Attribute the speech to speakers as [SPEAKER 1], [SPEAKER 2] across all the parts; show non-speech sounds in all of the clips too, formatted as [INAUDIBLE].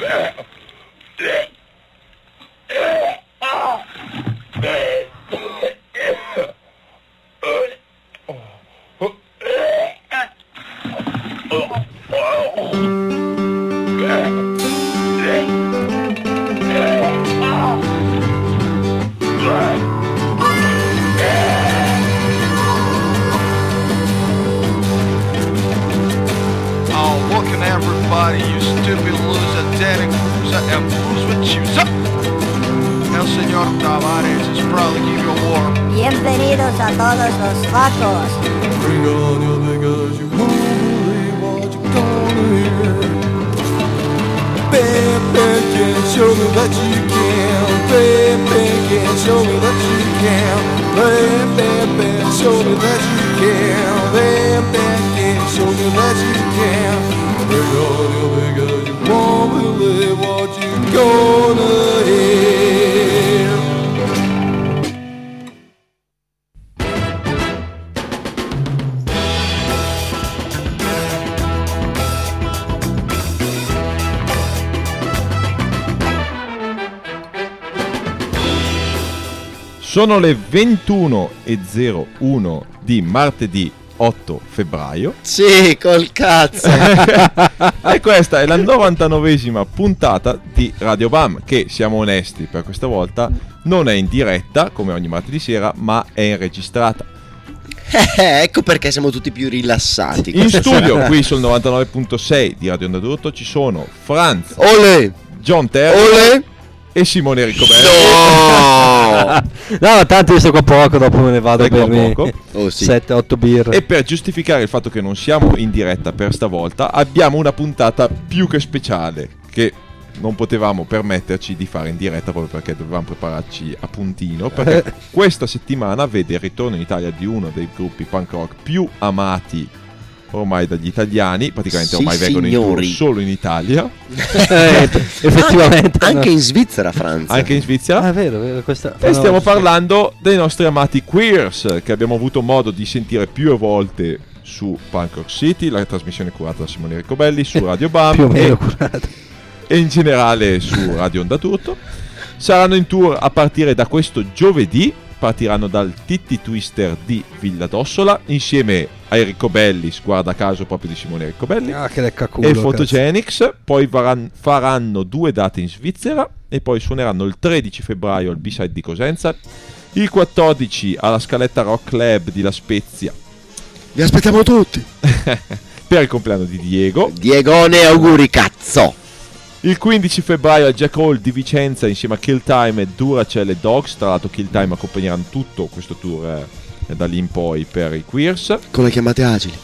[SPEAKER 1] Oh,
[SPEAKER 2] 21 e 01 di martedì 8 febbraio.
[SPEAKER 3] Sì, col cazzo. [LAUGHS]
[SPEAKER 2] e questa è la 99esima puntata di Radio Bam, che siamo onesti per questa volta, non è in diretta come ogni martedì sera, ma è registrata.
[SPEAKER 3] Eh, eh ecco perché siamo tutti più rilassati.
[SPEAKER 2] In studio, [LAUGHS] qui sul 99.6 di Radio Onda Durotto, ci sono Franz,
[SPEAKER 3] Ole,
[SPEAKER 2] John Terry,
[SPEAKER 3] Ole,
[SPEAKER 2] e Simone Riccoberti.
[SPEAKER 3] No!
[SPEAKER 4] No, tanto io seguo poco, dopo me ne vado
[SPEAKER 2] Seguo
[SPEAKER 4] per
[SPEAKER 2] poco.
[SPEAKER 3] Oh sì.
[SPEAKER 4] 7-8 birre.
[SPEAKER 2] E per giustificare il fatto che non siamo in diretta per stavolta, abbiamo una puntata più che speciale che non potevamo permetterci di fare in diretta proprio perché dovevamo prepararci a puntino. Perché [LAUGHS] questa settimana vede il ritorno in Italia di uno dei gruppi punk rock più amati ormai dagli italiani, praticamente
[SPEAKER 3] Sì,
[SPEAKER 2] ormai vengono in
[SPEAKER 3] signori.
[SPEAKER 2] tour solo in Italia, [LAUGHS]
[SPEAKER 4] Eh, [LAUGHS] effettivamente.
[SPEAKER 3] Anche
[SPEAKER 4] no.
[SPEAKER 3] in Svizzera, Franz.
[SPEAKER 2] anche in Svizzera.
[SPEAKER 4] Ah, è vero, è vero, questa...
[SPEAKER 2] E stiamo parlando dei nostri amati Queers, che abbiamo avuto modo di sentire più volte su Punk Rock City, la trasmissione curata da Simone Riccobelli, su [LAUGHS] Radio Bam
[SPEAKER 4] Più o meno
[SPEAKER 2] e,
[SPEAKER 4] curato.
[SPEAKER 2] e in generale su Radio Onda Tutto. Saranno in tour a partire da questo giovedì, partiranno dal Titti Twister di Villa d'Ossola, insieme ai Riccobellis, guarda caso proprio di Simone Riccobelli
[SPEAKER 4] Ah, che leccaculo.
[SPEAKER 2] e
[SPEAKER 4] cazzo.
[SPEAKER 2] Photogenics, poi varan- faranno due date in Svizzera e poi suoneranno il 13 febbraio al B-Side di Cosenza, il 14 alla Scaletta Rock Club di La Spezia
[SPEAKER 3] Vi aspettiamo tutti. [LAUGHS]
[SPEAKER 2] per il compleanno di Diego,
[SPEAKER 3] Diegone, auguri, cazzo.
[SPEAKER 2] Il 15 febbraio al Jack Hall di Vicenza insieme a Kill Time e Duracell e Dogs, tra l'altro Kill Time accompagneranno tutto questo tour eh, da lì in poi per i Queers.
[SPEAKER 3] Con le chiamate agili.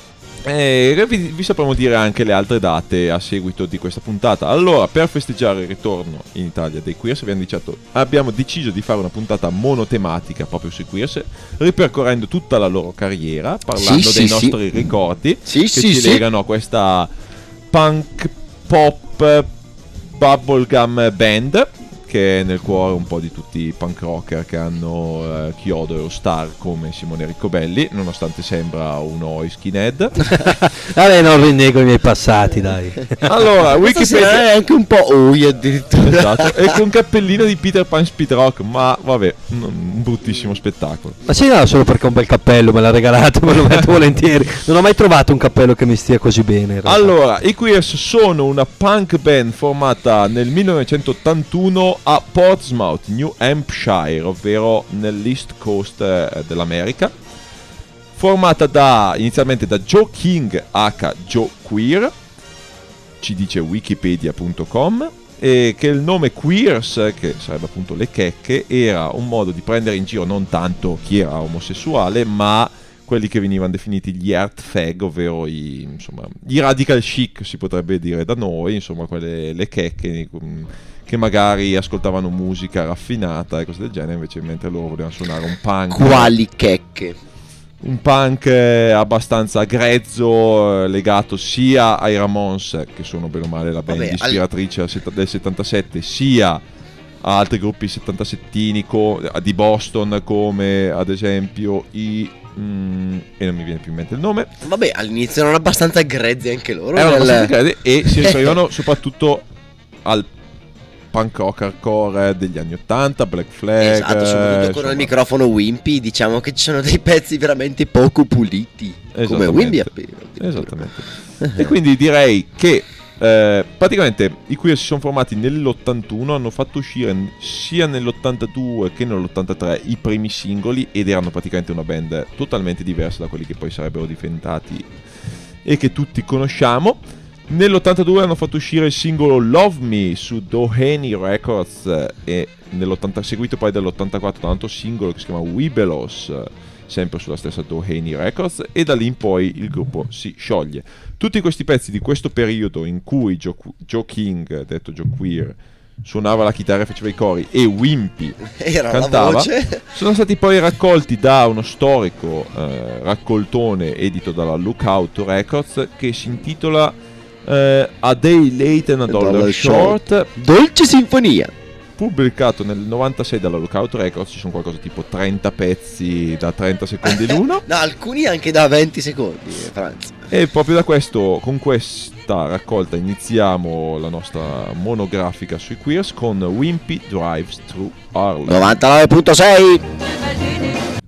[SPEAKER 2] E vi, vi sapremo dire anche le altre date a seguito di questa puntata. Allora, per festeggiare il ritorno in Italia dei Queers, abbiamo, diciato- abbiamo deciso di fare una puntata monotematica proprio sui Queers, ripercorrendo tutta la loro carriera, parlando
[SPEAKER 3] Sì,
[SPEAKER 2] dei
[SPEAKER 3] sì,
[SPEAKER 2] nostri
[SPEAKER 3] sì.
[SPEAKER 2] ricordi
[SPEAKER 3] Sì,
[SPEAKER 2] che ci legano a questa punk pop bubblegum band che è nel cuore un po' di tutti i punk rocker che hanno eh, chiodo e star come Simone Riccobelli, nonostante sembra uno skinhead. [LAUGHS]
[SPEAKER 4] Vabbè, non rinnego i miei passati, dai.
[SPEAKER 2] Allora, Wikipedia
[SPEAKER 3] è anche un po' oi addirittura.
[SPEAKER 2] esatto, e con cappellino di Peter Pan Speed Rock, ma vabbè, un bruttissimo spettacolo.
[SPEAKER 4] Ma sì, no, solo perché ho un bel cappello, me l'ha regalato, me lo metto [LAUGHS] volentieri. Non ho mai trovato un cappello che mi stia così bene.
[SPEAKER 2] Allora, i Queers sono una punk band formata nel 1981 a Portsmouth, New Hampshire, ovvero nell'East Coast eh, dell'America. Formata da, inizialmente da Joe King H. Joe Queer, ci dice wikipedia.com, e che il nome Queers, che sarebbe appunto le checche, era un modo di prendere in giro non tanto chi era omosessuale, ma quelli che venivano definiti gli art fag, ovvero i, insomma, i radical chic, si potrebbe dire da noi, insomma, quelle le checche mm, che magari ascoltavano musica raffinata e cose del genere, invece mentre loro volevano suonare un punk
[SPEAKER 3] Quali checche.
[SPEAKER 2] un punk eh, abbastanza grezzo, eh, legato sia ai Ramones, che sono bene o male la band
[SPEAKER 3] Vabbè,
[SPEAKER 2] ispiratrice al del 77, sia a altri gruppi 77 co- di Boston come ad esempio i mm, e non mi viene più in mente il nome.
[SPEAKER 3] Vabbè, all'inizio erano abbastanza grezzi anche loro.
[SPEAKER 2] Erano
[SPEAKER 3] nel-
[SPEAKER 2] abbastanza grandi e si [LAUGHS] riferivano soprattutto al punk rock hardcore degli anni 80, Black Flag.
[SPEAKER 3] Esatto, soprattutto con
[SPEAKER 2] insomma.
[SPEAKER 3] il microfono Wimpy, diciamo che ci sono dei pezzi veramente poco puliti. Come. Wimpy appena.
[SPEAKER 2] Esattamente. e quindi direi che eh, praticamente i Queer si sono formati nell'81, hanno fatto uscire sia nell'82 che nell'83 i primi singoli ed erano praticamente una band totalmente diversa da quelli che poi sarebbero diventati e che tutti conosciamo. Nell'82 hanno fatto uscire il singolo Love Me su Doheny Records e nell'80 seguito poi dall'84 da un altro singolo che si chiama Webelos, sempre sulla stessa Doheny Records e da lì in poi il gruppo si scioglie. Tutti questi pezzi di questo periodo in cui Joe, Joe King, detto Joe Queer, suonava la chitarra e faceva i cori e Wimpy
[SPEAKER 3] Era
[SPEAKER 2] cantava, [LAUGHS] sono stati poi raccolti da uno storico eh, raccoltone edito dalla Lookout Records che si intitola eh, A Day Late and a Dollar,
[SPEAKER 3] Dollar
[SPEAKER 2] Short,
[SPEAKER 3] Dolce Sinfonia.
[SPEAKER 2] pubblicato nel 96 dalla Lookout Records, ci sono qualcosa tipo 30 pezzi da 30 secondi [LAUGHS] l'uno
[SPEAKER 3] No, alcuni anche da 20 secondi, eh, Franz.
[SPEAKER 2] e proprio da questo, con questa raccolta iniziamo la nostra monografica sui queers con Wimpy Drives Through Harlem.
[SPEAKER 3] 99.6.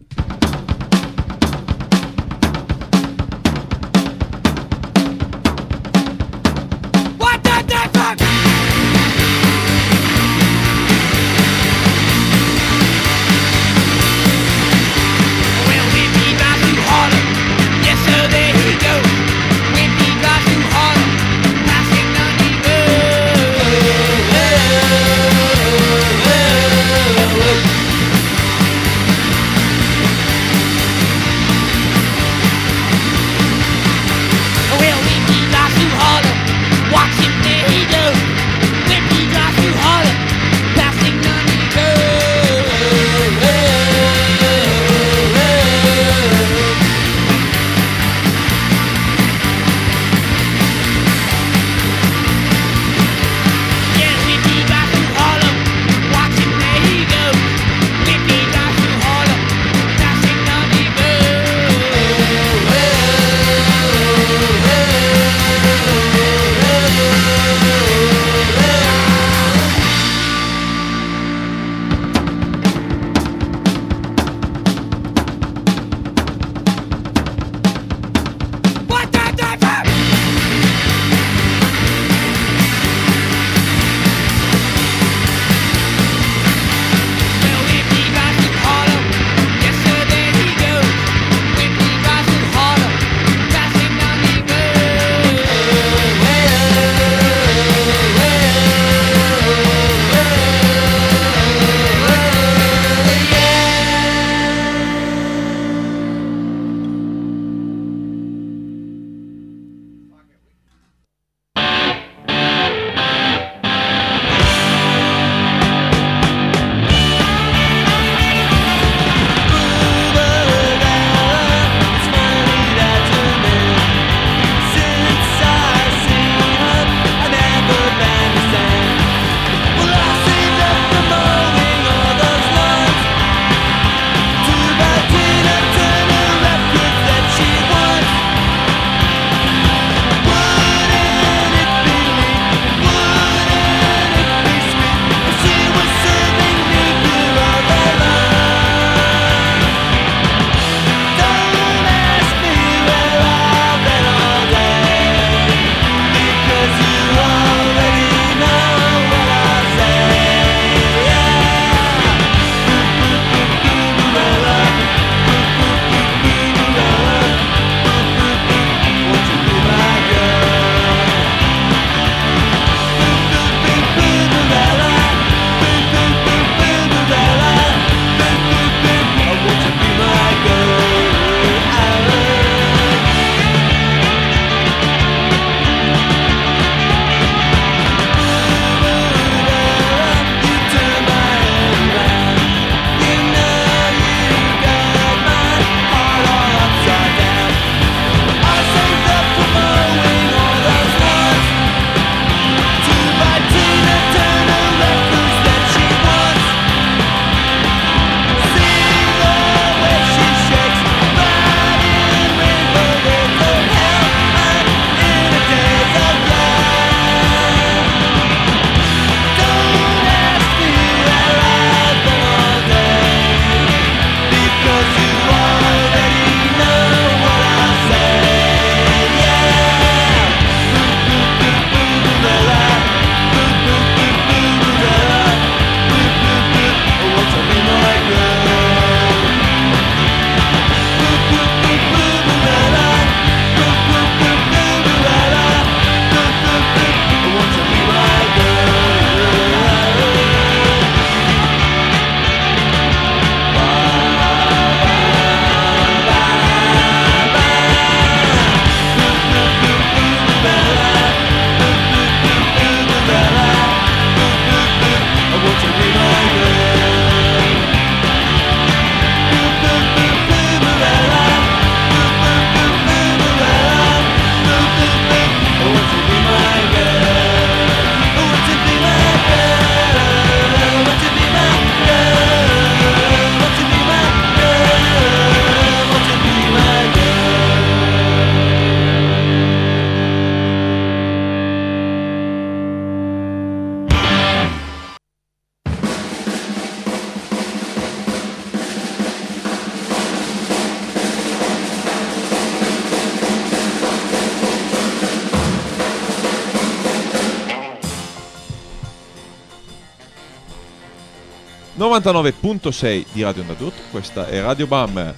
[SPEAKER 2] 99.6 di Radio Onda questa è Radio Bam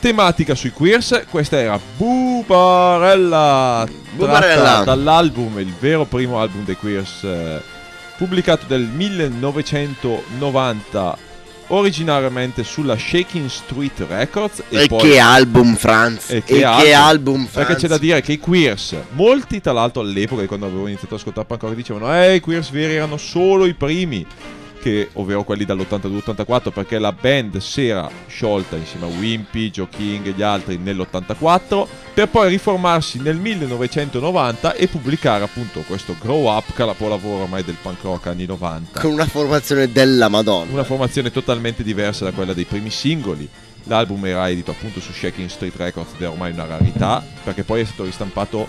[SPEAKER 2] tematica sui queers, questa era Bubarella,
[SPEAKER 3] Bubarella.
[SPEAKER 2] dall'album, il vero primo album dei queers eh, pubblicato nel 1990 originariamente sulla Shaking Street Records
[SPEAKER 3] E,
[SPEAKER 2] poi-
[SPEAKER 3] che album, Franz.
[SPEAKER 2] e
[SPEAKER 3] E
[SPEAKER 2] che
[SPEAKER 3] che,
[SPEAKER 2] album.
[SPEAKER 3] album, Franz.
[SPEAKER 2] perché c'è da dire che i queers, molti tra l'altro all'epoca, quando avevo iniziato ad ascoltare rock, dicevano eh i queers veri erano solo i primi, che, ovvero quelli dall'82-84, perché la band si era sciolta insieme a Wimpy, Joe King e gli altri nell'84, per poi riformarsi nel 1990 e pubblicare appunto questo Grow Up, che è la lavoro ormai del punk rock anni 90
[SPEAKER 3] Con una formazione della Madonna.
[SPEAKER 2] una formazione totalmente diversa da quella dei primi singoli. L'album era edito appunto su Shaking Street Records ed è ormai una rarità, perché poi è stato ristampato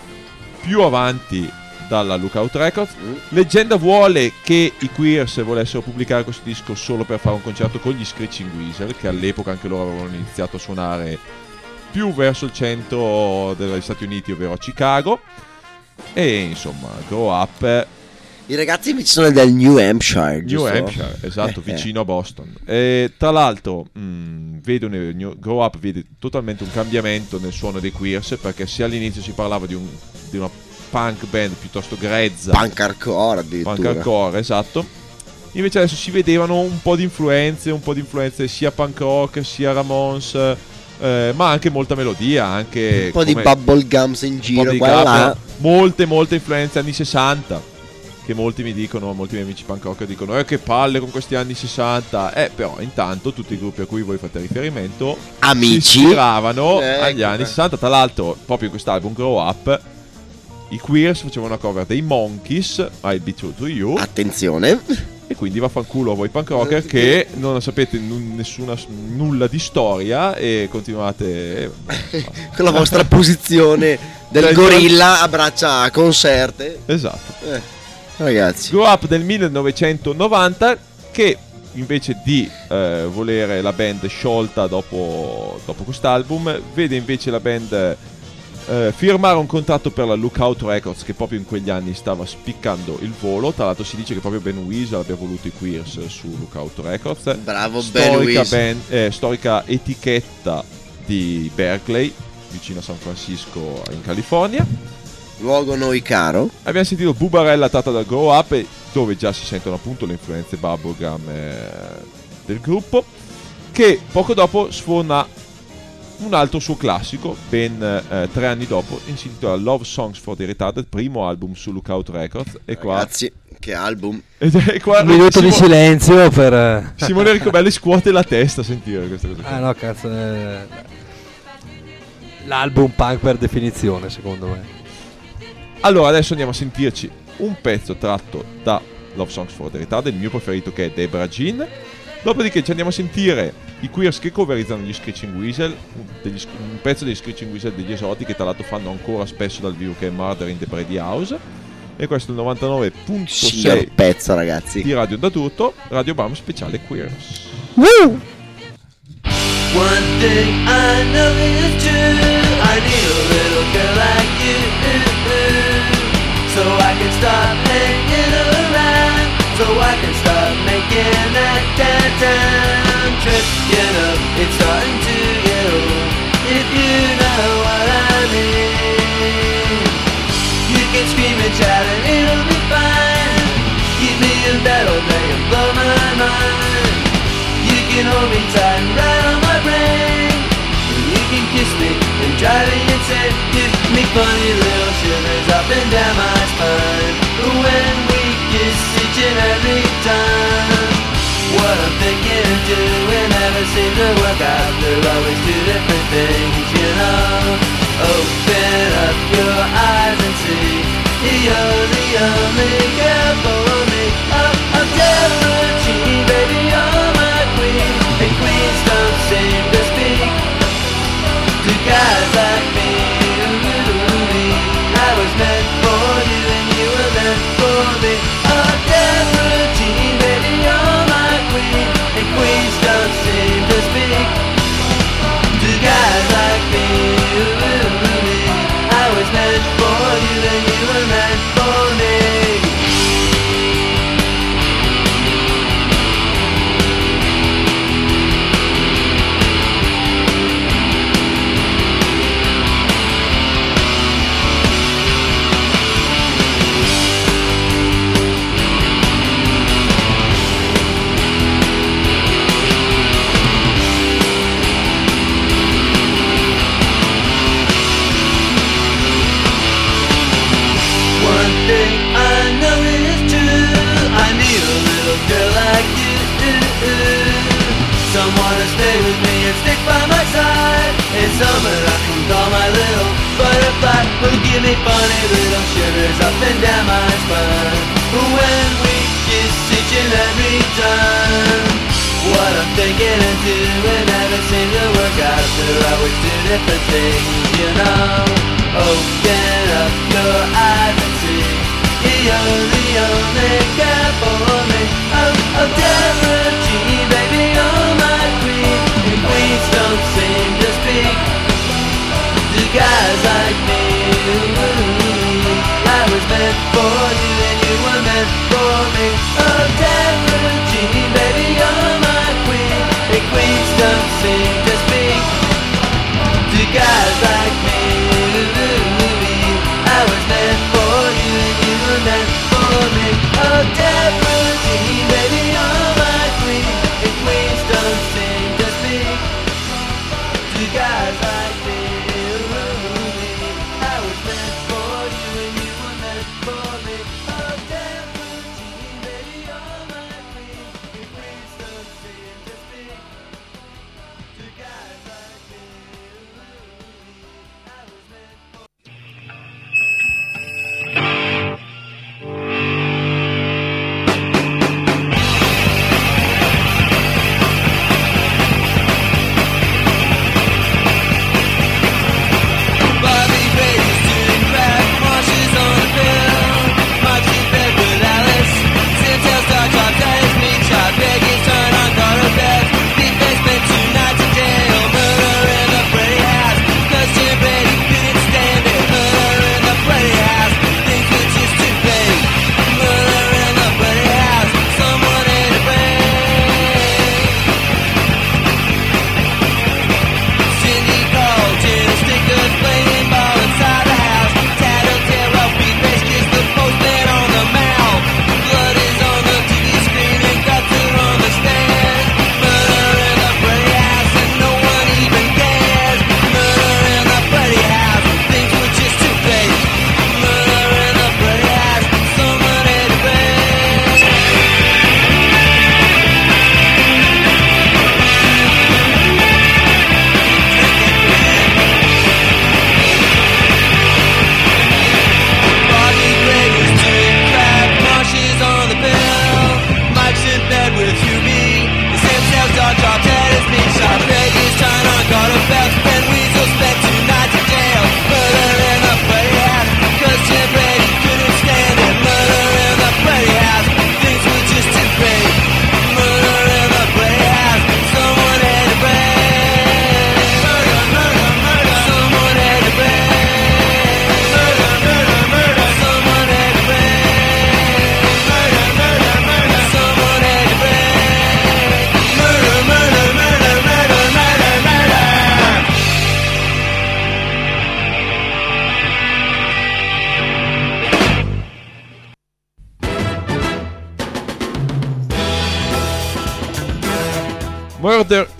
[SPEAKER 2] più avanti dalla Lookout Records. Leggenda vuole che i Queers volessero pubblicare questo disco solo per fare un concerto con gli Screeching Weasel, che all'epoca anche loro avevano iniziato a suonare più verso il centro degli Stati Uniti, ovvero a Chicago. E insomma, Grow Up
[SPEAKER 3] I ragazzi invece sono del New Hampshire,
[SPEAKER 2] New
[SPEAKER 3] giusto?
[SPEAKER 2] Hampshire, esatto,
[SPEAKER 3] Eh, eh.
[SPEAKER 2] vicino a Boston. E tra l'altro, mh, vedo nel New- Grow Up vede totalmente un cambiamento nel suono dei Queers, perché se all'inizio si parlava di, un- di una punk band piuttosto grezza,
[SPEAKER 3] Punk hardcore addirittura.
[SPEAKER 2] punk hardcore, esatto. Invece adesso si vedevano un po' di influenze, un po' di influenze sia punk rock, sia Ramones, eh, ma anche molta melodia, anche
[SPEAKER 3] Un po' di
[SPEAKER 2] come-
[SPEAKER 3] bubblegums in giro,
[SPEAKER 2] di
[SPEAKER 3] qua là.
[SPEAKER 2] molte molte influenze anni 60 che molti mi dicono molti miei amici punk rock dicono eh che palle con questi anni 60 eh però intanto tutti i gruppi a cui voi fate riferimento si
[SPEAKER 3] Amici.
[SPEAKER 2] ispiravano
[SPEAKER 3] Ecco.
[SPEAKER 2] agli anni 60 tra l'altro proprio in quest'album Grow Up i Queers facevano una cover dei Monkeys I'll Be True to You
[SPEAKER 3] Attenzione.
[SPEAKER 2] e quindi vaffanculo a voi punk rocker che non sapete nu- nessuna nulla di storia e continuate eh, [LAUGHS]
[SPEAKER 3] Con la vostra posizione del gorilla a braccia conserte.
[SPEAKER 2] esatto
[SPEAKER 3] Eh, ragazzi.
[SPEAKER 2] Grow Up del 1990 che invece di eh, volere la band sciolta dopo, dopo quest'album vede invece la band eh, firmare un contratto per la Lookout Records che proprio in quegli anni stava spiccando il volo tra l'altro si dice che proprio Ben Weasel abbia voluto i Queers su Lookout Records
[SPEAKER 3] Bravo Ben
[SPEAKER 2] storica,
[SPEAKER 3] Weasel.
[SPEAKER 2] band- eh, storica etichetta di Berkeley vicino a San Francisco in California
[SPEAKER 3] Luogo noi caro.
[SPEAKER 2] Abbiamo sentito Bubarella tratta dal Grow Up, dove già si sentono appunto le influenze bubblegum eh, del gruppo, che poco dopo sforna un altro suo classico, ben eh, tre anni dopo, si intitola Love Songs for the Retarded, primo album su Lookout Records. E qua,
[SPEAKER 3] Ragazzi, che album. [LAUGHS]
[SPEAKER 2] ed è qua
[SPEAKER 4] Un minuto di
[SPEAKER 2] Simo-
[SPEAKER 4] silenzio per... eh,
[SPEAKER 2] Simone Ricobelli scuote la testa a sentire questa cosa.
[SPEAKER 4] Ah no, cazzo. eh, L'album punk per definizione, secondo me.
[SPEAKER 2] Allora, adesso andiamo a sentirci un pezzo tratto da Love Songs for the Retarded, il mio preferito che è Debra Jean. Dopodiché ci andiamo a sentire i Queers che coverizzano gli Screeching Weasel, un, degli un pezzo degli Screeching Weasel degli esoti che tra l'altro fanno ancora spesso dal vivo che è Murder in the Brady House. E questo è il 99.6
[SPEAKER 3] Signor pezzo, ragazzi.
[SPEAKER 2] di Radio da Tutto, Radio Bam speciale Queers.
[SPEAKER 5] One thing I know is true. I need a little girl like you, so I can stop hanging around, so I can start making that downtown trip. You know, it's starting to get old. If you know what I mean, you can scream and shout and it'll be fine. Give me a battle day can blow my mind. You can hold me tight and on my brain. You can kiss me and drive me insane. Give me funny little shivers up and down my spine. When we kiss each and every time. What I'm thinking of doing never seems to work out. They're always two different things, you know. Open up your eyes and see. You're the only girl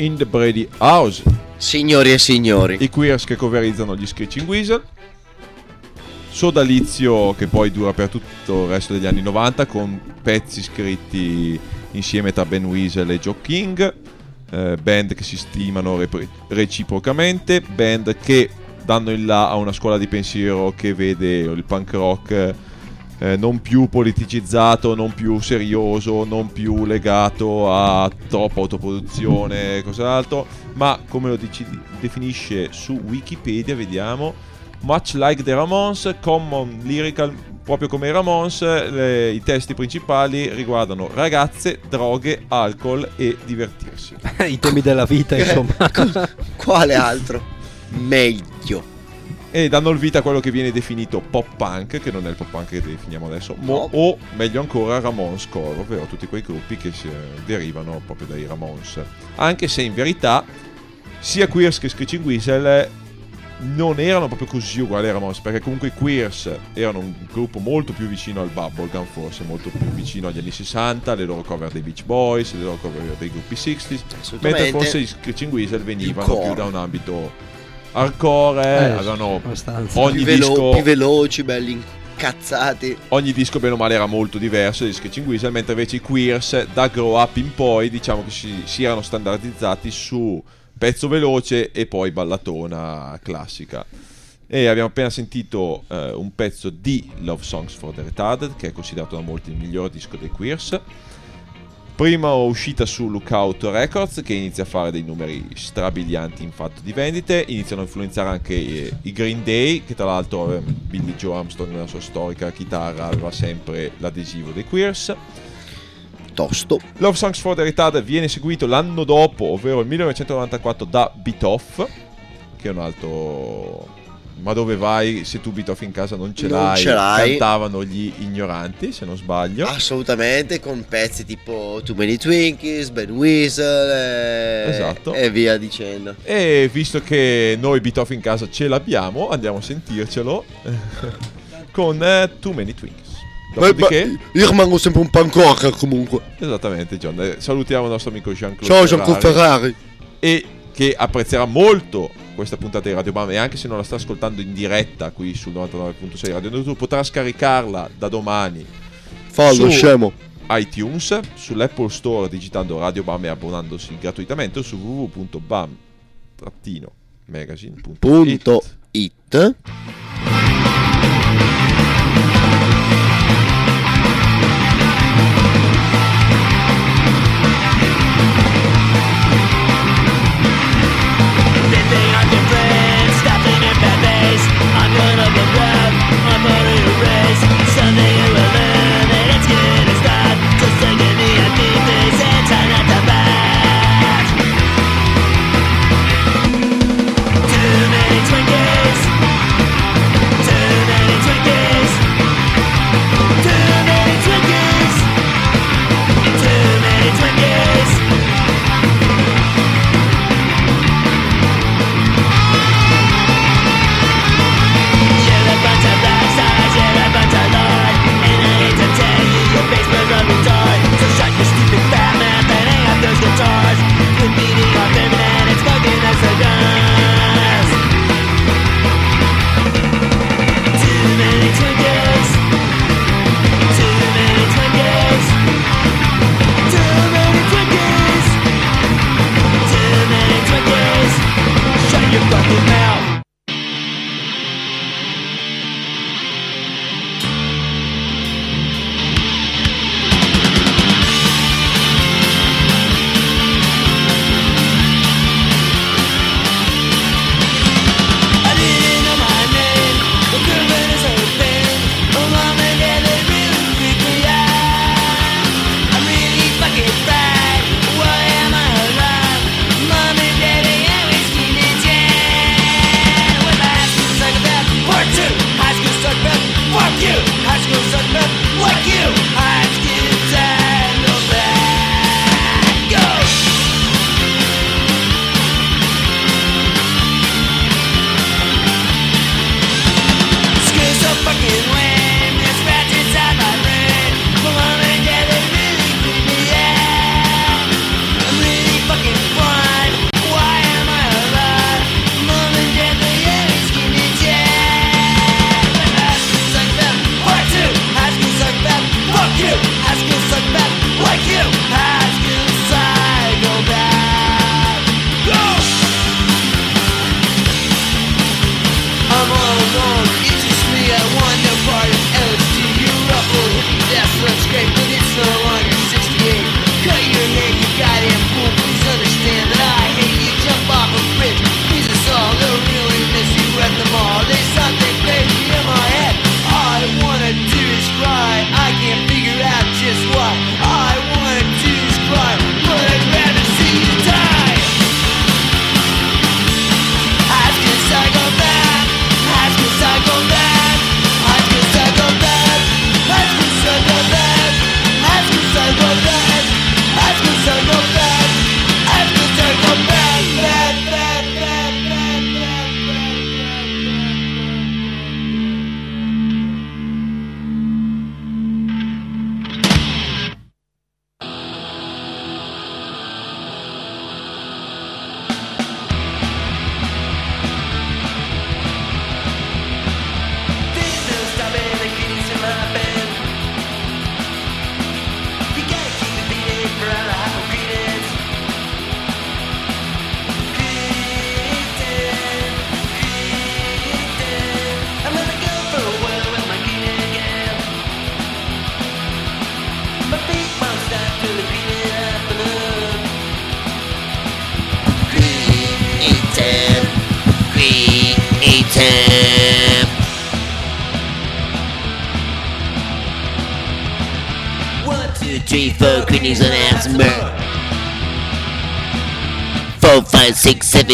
[SPEAKER 5] in the Brady House.
[SPEAKER 3] Signori e signori.
[SPEAKER 2] I Queers che coverizzano gli Screeching Weasel. Sodalizio che poi dura per tutto il resto degli anni 90 con pezzi scritti insieme tra Ben Weasel e Joe King. Eh, band che si stimano repre- reciprocamente, band che danno in là a una scuola di pensiero che vede il punk rock eh, non più politicizzato, non più serioso, non più legato a troppa autoproduzione e cos'altro, ma come lo dici, definisce su Wikipedia, vediamo, much like the Ramones, common lyrical, proprio come i Ramones, le, i testi principali riguardano ragazze, droghe, alcol e divertirsi. [LAUGHS]
[SPEAKER 4] I temi della vita, insomma. [LAUGHS]
[SPEAKER 3] Quale altro? Meglio
[SPEAKER 2] e danno il vita a quello che viene definito pop punk, che non è il pop punk che definiamo adesso, mo- o meglio ancora Ramones Core, ovvero tutti quei gruppi che eh, derivano proprio dai Ramones. Anche se in verità sia Queers che Screeching Whistle non erano proprio così uguali ai Ramones, perché comunque i Queers erano un gruppo molto più vicino al Bubblegum, forse molto più vicino agli anni 60, alle loro cover dei Beach Boys, alle loro cover dei gruppi 60s, mentre forse i Screeching Whistle venivano più da un ambito hardcore,
[SPEAKER 4] eh,
[SPEAKER 2] avevano
[SPEAKER 4] abbastanza.
[SPEAKER 2] ogni
[SPEAKER 3] più
[SPEAKER 2] disco velo-
[SPEAKER 3] più veloci, belli incazzati.
[SPEAKER 2] Ogni disco bene o male era molto diverso dai dischi Cinguisa, mentre invece i Queers da Grow Up in poi diciamo che si, si erano standardizzati su pezzo veloce e poi ballatona classica. E abbiamo appena sentito eh, un pezzo di Love Songs for the Retarded, che è considerato da molti il miglior disco dei Queers. Prima uscita su Lookout Records che inizia a fare dei numeri strabilianti in fatto di vendite, iniziano a influenzare anche eh, i Green Day, che tra l'altro eh, Billy Joe Armstrong nella sua storica chitarra aveva sempre l'adesivo dei Queers.
[SPEAKER 3] Tosto.
[SPEAKER 2] Love Songs for the Retarded viene seguito l'anno dopo, ovvero il 1994 da Beat Off, che è un altro... Ma dove vai se tu Beat Off in casa non ce
[SPEAKER 3] Non
[SPEAKER 2] l'hai?
[SPEAKER 3] ce l'hai.
[SPEAKER 2] Cantavano gli ignoranti, se non sbaglio.
[SPEAKER 3] Assolutamente, con pezzi tipo Too Many Twinkies, Ben Weasel e,
[SPEAKER 2] Esatto.
[SPEAKER 3] e via dicendo.
[SPEAKER 2] E visto che noi Beat Off in casa ce l'abbiamo, andiamo a sentircelo [LAUGHS] con eh, Too Many Twinkies. Dopodiché,
[SPEAKER 3] io rimango sempre un pancocca comunque.
[SPEAKER 2] esattamente John, eh, salutiamo il nostro amico Jean-Claude
[SPEAKER 3] Ciao Jean-Claude
[SPEAKER 2] Ferrari,
[SPEAKER 3] Ferrari.
[SPEAKER 2] e che apprezzerà molto questa puntata di Radio Bam e anche se non la sta ascoltando in diretta qui sul 99.6 Radio Network potrà scaricarla da domani
[SPEAKER 3] Fallo,
[SPEAKER 2] Su-
[SPEAKER 3] scemo.
[SPEAKER 2] iTunes, sull'Apple Store digitando Radio Bam e abbonandosi gratuitamente o su www.bam-magazine.it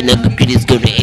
[SPEAKER 5] Dylan, the kid is going to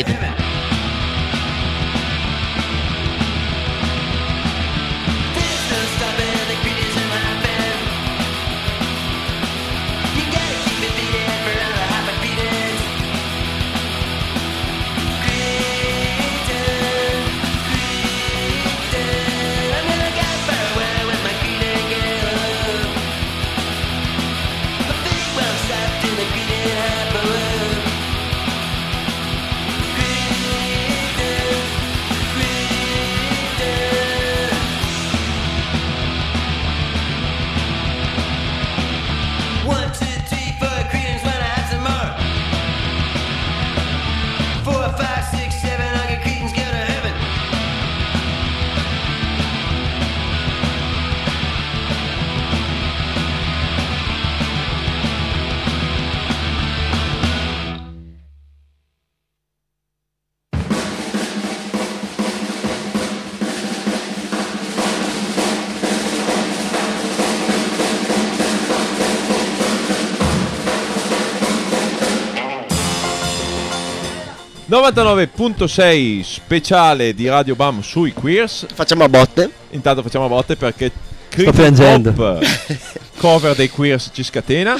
[SPEAKER 2] 99.6 speciale di Radio Bam sui queers.
[SPEAKER 3] Facciamo a botte.
[SPEAKER 2] Intanto facciamo a botte perché
[SPEAKER 4] Sto piangendo.
[SPEAKER 2] Hop, [LAUGHS] cover dei queers ci scatena.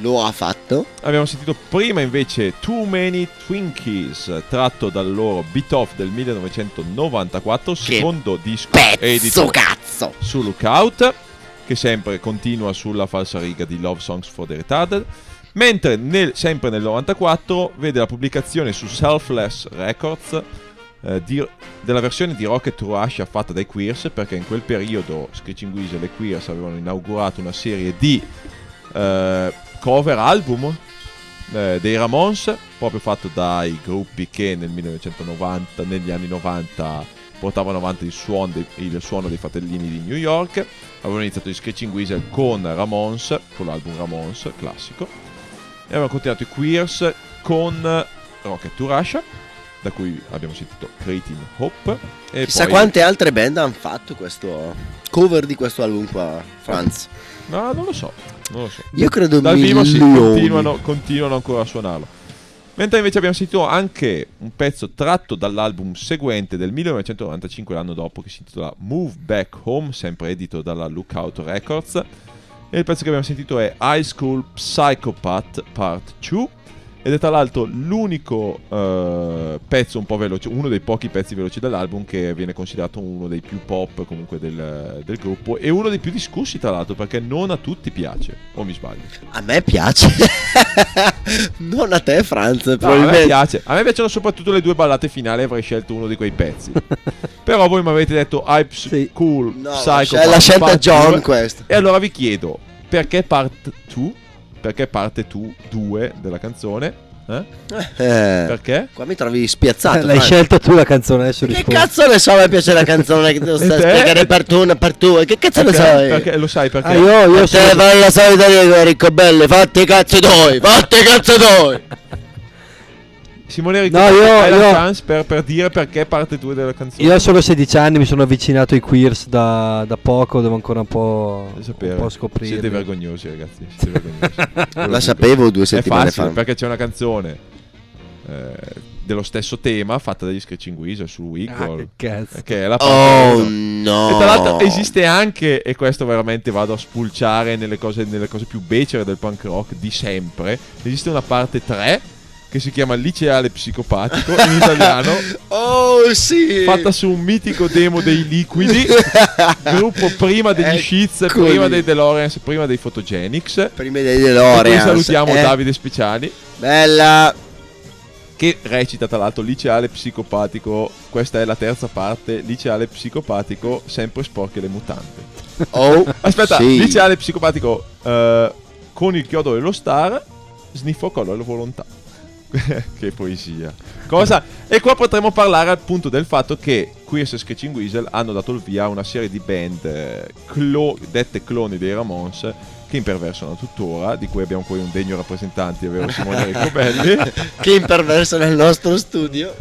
[SPEAKER 3] Lo ha fatto.
[SPEAKER 2] Abbiamo sentito prima invece Too Many Twinkies, tratto dal loro Beat Off del 1994, secondo disco
[SPEAKER 3] Pezzo
[SPEAKER 2] edito
[SPEAKER 3] cazzo.
[SPEAKER 2] su Lookout, che sempre continua sulla falsa riga di Love Songs for the Retarded. Mentre nel- sempre nel 94 vede la pubblicazione su Selfless Records eh, di- della versione di Rocket to Russia fatta dai Queers, perché in quel periodo Screeching Weasel e Queers avevano inaugurato una serie di eh, cover album eh, dei Ramones, proprio fatto dai gruppi che nel 1990, negli anni 90 portavano avanti il suono, dei, il suono dei fratellini di New York. Avevano iniziato i Screeching Weasel con Ramones, con l'album Ramones classico, e avevano continuato i Queers con Rocket to Russia, da cui abbiamo sentito Cretin Hope. E
[SPEAKER 3] Chissà
[SPEAKER 2] poi-
[SPEAKER 3] quante altre band hanno fatto questo cover di questo album qua, Franz.
[SPEAKER 2] No, non lo so, non lo so.
[SPEAKER 3] Io credo
[SPEAKER 2] Dal vivo sì,
[SPEAKER 3] milioni.
[SPEAKER 2] continuano, continuano ancora a suonarlo. Mentre invece abbiamo sentito anche un pezzo tratto dall'album seguente del 1995, l'anno dopo, che si intitola Move Back Home, sempre edito dalla Lookout Records. E il pezzo che abbiamo sentito è High School Psychopath Part 2. Ed è tra l'altro l'unico eh, pezzo un po' veloce, uno dei pochi pezzi veloci dell'album che viene considerato uno dei più pop comunque del, del gruppo e uno dei più discussi tra l'altro perché non a tutti piace, o mi sbaglio?
[SPEAKER 3] A me piace. [LAUGHS] non a te, Franz,
[SPEAKER 2] No, a me
[SPEAKER 3] probabilmente.
[SPEAKER 2] piace. A me piacciono soprattutto le due ballate finali. Avrei scelto uno di quei pezzi. [LAUGHS] Però voi mi avete detto Hype
[SPEAKER 4] Sì.
[SPEAKER 2] Cool
[SPEAKER 3] No,
[SPEAKER 2] Psycho.
[SPEAKER 3] è la scelta John
[SPEAKER 2] 2.
[SPEAKER 3] questa.
[SPEAKER 2] E allora vi chiedo perché part 2? Perché parte 2 della canzone? Eh?
[SPEAKER 3] Eh,
[SPEAKER 2] Perché?
[SPEAKER 3] qua mi trovi spiazzato. [LAUGHS]
[SPEAKER 4] L'hai
[SPEAKER 3] Franz.
[SPEAKER 4] scelta tu la canzone, adesso
[SPEAKER 3] Che cazzo ne so, me piace la canzone che devo stare a
[SPEAKER 2] te?
[SPEAKER 3] spiegare per tu, una per tu. Che cazzo ne
[SPEAKER 2] Perché?
[SPEAKER 3] so?
[SPEAKER 2] Perché lo sai perché?
[SPEAKER 4] Ah, io, io
[SPEAKER 3] Te
[SPEAKER 4] sono...
[SPEAKER 3] fai la solita riga, Riccobelli, fatti i cazzi tuoi, fatti i cazzi tuoi.
[SPEAKER 2] Simone Ricco,
[SPEAKER 4] No, io-
[SPEAKER 2] hai la
[SPEAKER 4] io-
[SPEAKER 2] chance per, per dire perché parte 2 della canzone.
[SPEAKER 4] Io ho solo 16 anni, mi sono avvicinato ai queers da, da poco, devo ancora un po', un po' scoprire.
[SPEAKER 2] Siete vergognosi, ragazzi. Siete vergognosi. [LAUGHS]
[SPEAKER 3] La
[SPEAKER 2] dico.
[SPEAKER 3] sapevo due
[SPEAKER 2] È
[SPEAKER 3] settimane
[SPEAKER 2] facile
[SPEAKER 3] fa.
[SPEAKER 2] perché c'è una canzone eh, dello stesso tema fatta dagli Screeching Weasel su
[SPEAKER 4] Ah,
[SPEAKER 2] Eagle.
[SPEAKER 4] che cazzo.
[SPEAKER 2] che è la parte
[SPEAKER 3] Oh no.
[SPEAKER 2] E tra l'altro esiste anche, e questo veramente vado a spulciare nelle cose, nelle cose più becere del punk rock di sempre, esiste una parte 3 che si chiama Liceale Psicopatico in italiano, [LAUGHS]
[SPEAKER 3] Oh sì.
[SPEAKER 2] fatta su un mitico demo dei Liquidi, [LAUGHS] gruppo prima degli Sheets,
[SPEAKER 3] Eccoli.
[SPEAKER 2] prima dei DeLoreans, prima dei Photogenics.
[SPEAKER 3] Prima dei
[SPEAKER 2] E
[SPEAKER 3] DeLorean.
[SPEAKER 2] salutiamo
[SPEAKER 3] eh.
[SPEAKER 2] Davide Speciali.
[SPEAKER 3] Bella.
[SPEAKER 2] che recita tra l'altro liceale psicopatico. Questa è la terza parte, liceale psicopatico, sempre sporche le mutande.
[SPEAKER 3] Oh.
[SPEAKER 2] Aspetta,
[SPEAKER 3] sì.
[SPEAKER 2] liceale psicopatico eh, con il chiodo dello star, sniffo collo alla volontà. [LAUGHS] che poesia. Cosa? E qua potremmo parlare appunto del fatto che Queers e Sketching Weasel hanno dato il via a una serie di band eh, clo- dette cloni dei Ramones che imperversano tuttora, di cui abbiamo poi un degno rappresentante, ovvero Simone [LAUGHS] Ricobelli.
[SPEAKER 3] Che imperverso nel nostro studio.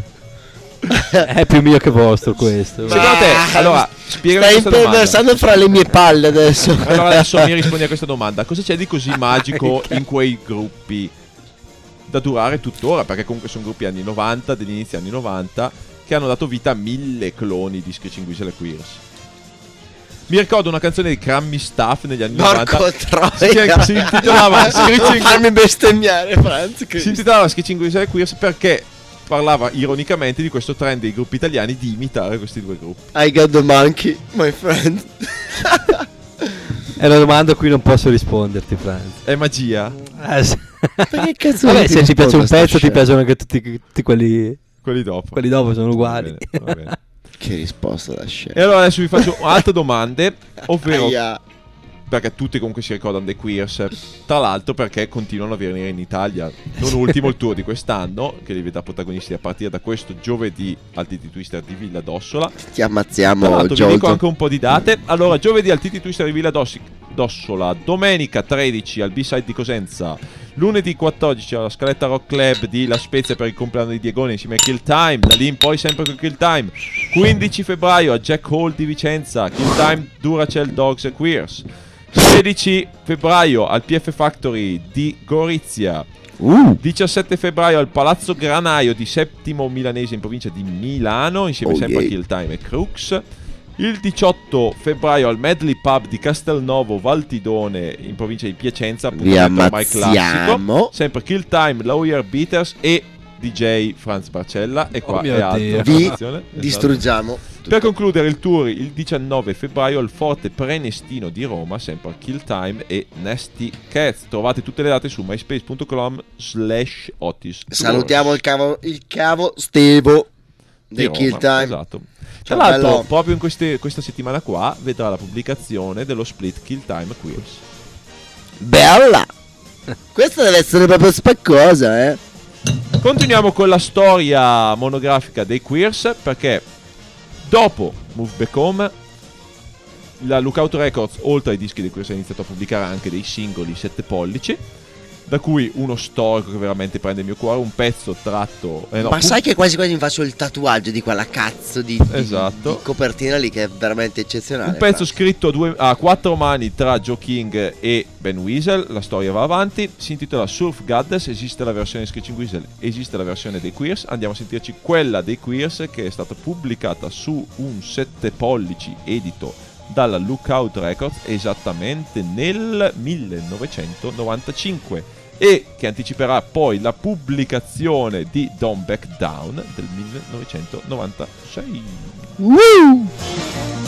[SPEAKER 3] [LAUGHS]
[SPEAKER 4] È più mio che vostro questo.
[SPEAKER 2] Secondo te, allora, spiegami
[SPEAKER 3] Stai imperversando fra le mie palle adesso.
[SPEAKER 2] Allora adesso mi rispondi a questa domanda. Cosa c'è di così magico in quei gruppi da durare tuttora? Perché comunque sono gruppi anni 90, degli inizi anni 90, che hanno dato vita a mille cloni di Screeching e Queers. Mi ricordo una canzone di Crammy Staff negli anni
[SPEAKER 3] Porco
[SPEAKER 2] 90.
[SPEAKER 3] troia.
[SPEAKER 2] Si intitolava [LAUGHS] Screeching,
[SPEAKER 3] farmi bestemmiare, Franz.
[SPEAKER 2] si intitolava Screeching Weasel e Queers perché parlava ironicamente di questo trend dei gruppi italiani di imitare questi due gruppi.
[SPEAKER 3] I got the monkey, my friend. [LAUGHS]
[SPEAKER 4] È una domanda a cui non posso risponderti, Franz.
[SPEAKER 2] È magia?
[SPEAKER 4] Eh, sì.
[SPEAKER 3] Perché cazzo
[SPEAKER 4] Vabbè, se ti piace un pezzo, ti piacciono anche tutti, tutti quelli,
[SPEAKER 2] Quelli dopo.
[SPEAKER 4] quelli dopo, sono
[SPEAKER 2] Va
[SPEAKER 4] uguali.
[SPEAKER 2] bene, va bene.
[SPEAKER 3] Che risposta da scema.
[SPEAKER 2] E allora adesso vi faccio [LAUGHS] altre domande, ovvero
[SPEAKER 3] Aia.
[SPEAKER 2] perché tutti comunque si ricordano dei Queers, tra l'altro perché continuano a venire in Italia. Non ultimo il tour di quest'anno, che li vedrà protagonisti a partire da questo giovedì al TT Twister di Villa d'Ossola.
[SPEAKER 3] Ti
[SPEAKER 2] Tra
[SPEAKER 3] ammazziamo,
[SPEAKER 2] l'altro vi dico anche un po' di date. Allora, giovedì al TT Twister di Villa d'Ossi- d'Ossola, domenica 13 al B-Side di Cosenza, lunedì 14 alla Scaletta Rock Club di La Spezia per il compleanno di Diegone insieme a Kill Time, da lì in poi sempre con Kill Time, 15 febbraio a Jack Hall di Vicenza, Kill Time Duracell Dogs e Queers, 16 febbraio al PF Factory di Gorizia,
[SPEAKER 3] Uh,
[SPEAKER 2] 17 febbraio al Palazzo Granaio di Settimo Milanese in provincia di Milano, insieme
[SPEAKER 3] Oh,
[SPEAKER 2] sempre a
[SPEAKER 3] yeah.
[SPEAKER 2] Kill Time e Crux. Il 18 febbraio al Medley Pub di Castelnovo Valtidone in provincia di Piacenza, appuntamento ormai classico. Sempre Kill Time, Lawyer Beaters e DJ Franz Barcella. E qua
[SPEAKER 4] Oh
[SPEAKER 2] è alto.
[SPEAKER 4] Dio.
[SPEAKER 3] Vi.
[SPEAKER 2] Esatto.
[SPEAKER 3] distruggiamo.
[SPEAKER 2] Per concludere il tour il 19 febbraio al Forte Prenestino di Roma, sempre a Kill Time e Nasty Cats. Trovate tutte le date su myspace.com slash Otis.
[SPEAKER 3] Salutiamo il cavo, il cavo Stevo
[SPEAKER 2] Di Roma,
[SPEAKER 3] Kill Time.
[SPEAKER 2] Esatto. Tra
[SPEAKER 3] Ciao,
[SPEAKER 2] l'altro,
[SPEAKER 3] bello.
[SPEAKER 2] proprio in queste- questa settimana qua vedrà la pubblicazione dello split Kill Time Queers.
[SPEAKER 3] Bella! Questa deve essere proprio spaccosa, eh.
[SPEAKER 2] Continuiamo con la storia monografica dei Queers perché dopo Move Back Home la Lookout Records oltre ai dischi dei Queers ha iniziato a pubblicare anche dei singoli 7 pollici da cui uno storico che veramente prende il mio cuore, un pezzo tratto... eh no,
[SPEAKER 3] Ma
[SPEAKER 2] pu-
[SPEAKER 3] sai che quasi quasi mi faccio il tatuaggio di quella cazzo di, di-
[SPEAKER 2] Esatto.
[SPEAKER 3] di copertina lì che è veramente eccezionale.
[SPEAKER 2] Un pezzo
[SPEAKER 3] Fra.
[SPEAKER 2] scritto a, due- a quattro mani tra Joe King e Ben Weasel, la storia va avanti, si intitola Surf Goddess, esiste la versione Screeching Weasel, esiste la versione dei Queers, andiamo a sentirci quella dei Queers che è stata pubblicata su un 7 pollici edito dalla Lookout Records esattamente nel 1995 e che anticiperà poi la pubblicazione di Don't Back Down del 1996.
[SPEAKER 5] I'm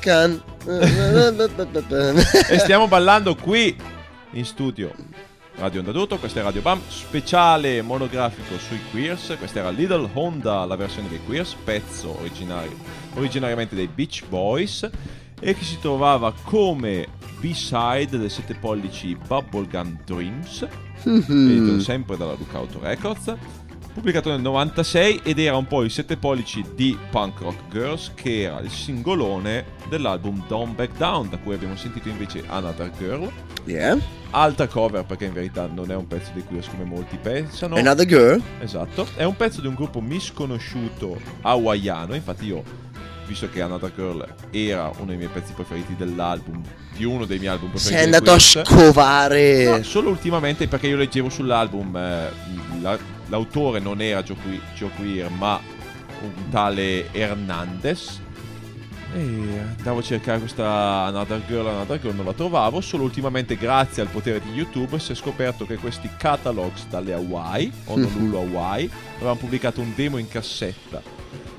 [SPEAKER 3] can.
[SPEAKER 2] e stiamo ballando qui in studio. Radio Onda Tutto, questa è Radio Bam, speciale monografico sui Queers. Questa era Little Honda, la versione dei Queers, pezzo originario, originariamente dei Beach Boys e che si trovava come B-side del 7 pollici Bubblegum Dreams, edito sempre dalla Lookout Records, pubblicato nel 96 ed era un po' il 7 pollici di Punk Rock Girls che era il singolone dell'album Don't Back Down da cui abbiamo sentito invece Another Girl
[SPEAKER 3] Yeah.
[SPEAKER 2] alta cover perché in verità non è un pezzo di Queers come molti pensano
[SPEAKER 3] Another girl.
[SPEAKER 2] esatto è un pezzo di un gruppo misconosciuto hawaiano infatti io visto che Another Girl era uno dei miei pezzi preferiti dell'album di uno dei miei album preferiti
[SPEAKER 3] Sei andato a scovare.
[SPEAKER 2] No, solo ultimamente perché io leggevo sull'album eh, la- l'autore non era Joe Queer ma un tale Hernandez e andavo a cercare questa Another Girl, Another Girl, non la trovavo, solo ultimamente grazie al potere di YouTube si è scoperto che questi catalogs dalle Hawaii, Honolulu [LAUGHS] Hawaii, avevano pubblicato un demo in cassetta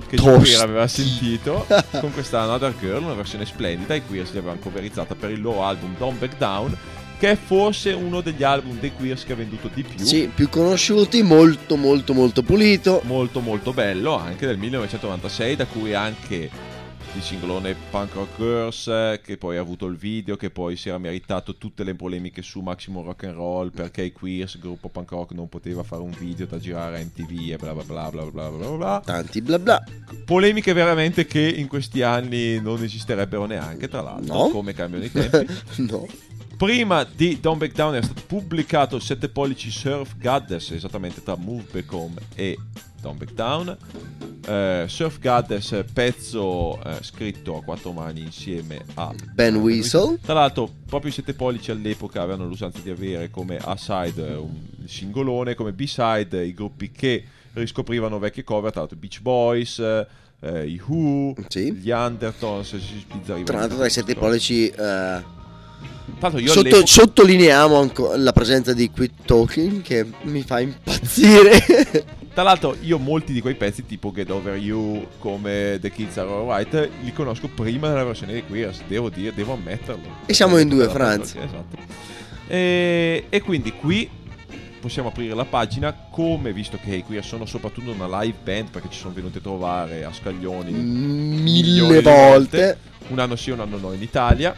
[SPEAKER 2] che. Queer aveva sentito con questa Another Girl, una versione splendida, i Queers li avevano coverizzata per il loro album Don't Back Down, che è forse uno degli album dei Queers che ha venduto di più.
[SPEAKER 3] Sì, più conosciuti, molto molto molto pulito.
[SPEAKER 2] Molto molto bello, anche del 1996, da cui anche il singolone Punk Rockers, che poi ha avuto il video che poi si era meritato tutte le polemiche su Maximum Rock and Roll perché i Queers gruppo punk rock non poteva fare un video da girare a MTV e bla bla bla bla bla bla bla
[SPEAKER 3] tanti bla bla
[SPEAKER 2] polemiche veramente che in questi anni non esisterebbero neanche tra l'altro
[SPEAKER 3] no?
[SPEAKER 2] come cambiano i tempi [LAUGHS]
[SPEAKER 3] no
[SPEAKER 2] Prima di Don't Back Down era stato pubblicato il 7 pollici Surf Goddess, esattamente tra Move Back Home e Don't Back Down. Eh, Surf Goddess, pezzo eh, scritto a quattro mani insieme a
[SPEAKER 3] Ben Weasel.
[SPEAKER 2] Tra l'altro, proprio i 7 pollici all'epoca avevano l'usanza di avere come A-side eh, un singolone, come B-side i gruppi che riscoprivano vecchie cover, tra l'altro Beach Boys, eh, i Who,
[SPEAKER 3] Sì.
[SPEAKER 2] gli Undertones, si sbizzarrivano.
[SPEAKER 3] Tra l'altro tra i sette pollici sotto- sottolineiamo anco- la presenza di Quit Talking che mi fa impazzire. [LAUGHS]
[SPEAKER 2] Tra l'altro io molti di quei pezzi tipo Get Over You come The Kids Are Alright li conosco prima della versione di Queers, devo dire, devo ammetterlo.
[SPEAKER 3] E siamo in due,
[SPEAKER 2] Esatto,
[SPEAKER 3] Franz.
[SPEAKER 2] Esatto. E, e quindi qui possiamo aprire la pagina come, visto che i Queers sono soprattutto una live band perché ci sono venuti a trovare a Scaglioni milioni
[SPEAKER 3] Mille
[SPEAKER 2] di
[SPEAKER 3] volte.
[SPEAKER 2] un anno sì, un anno no in Italia.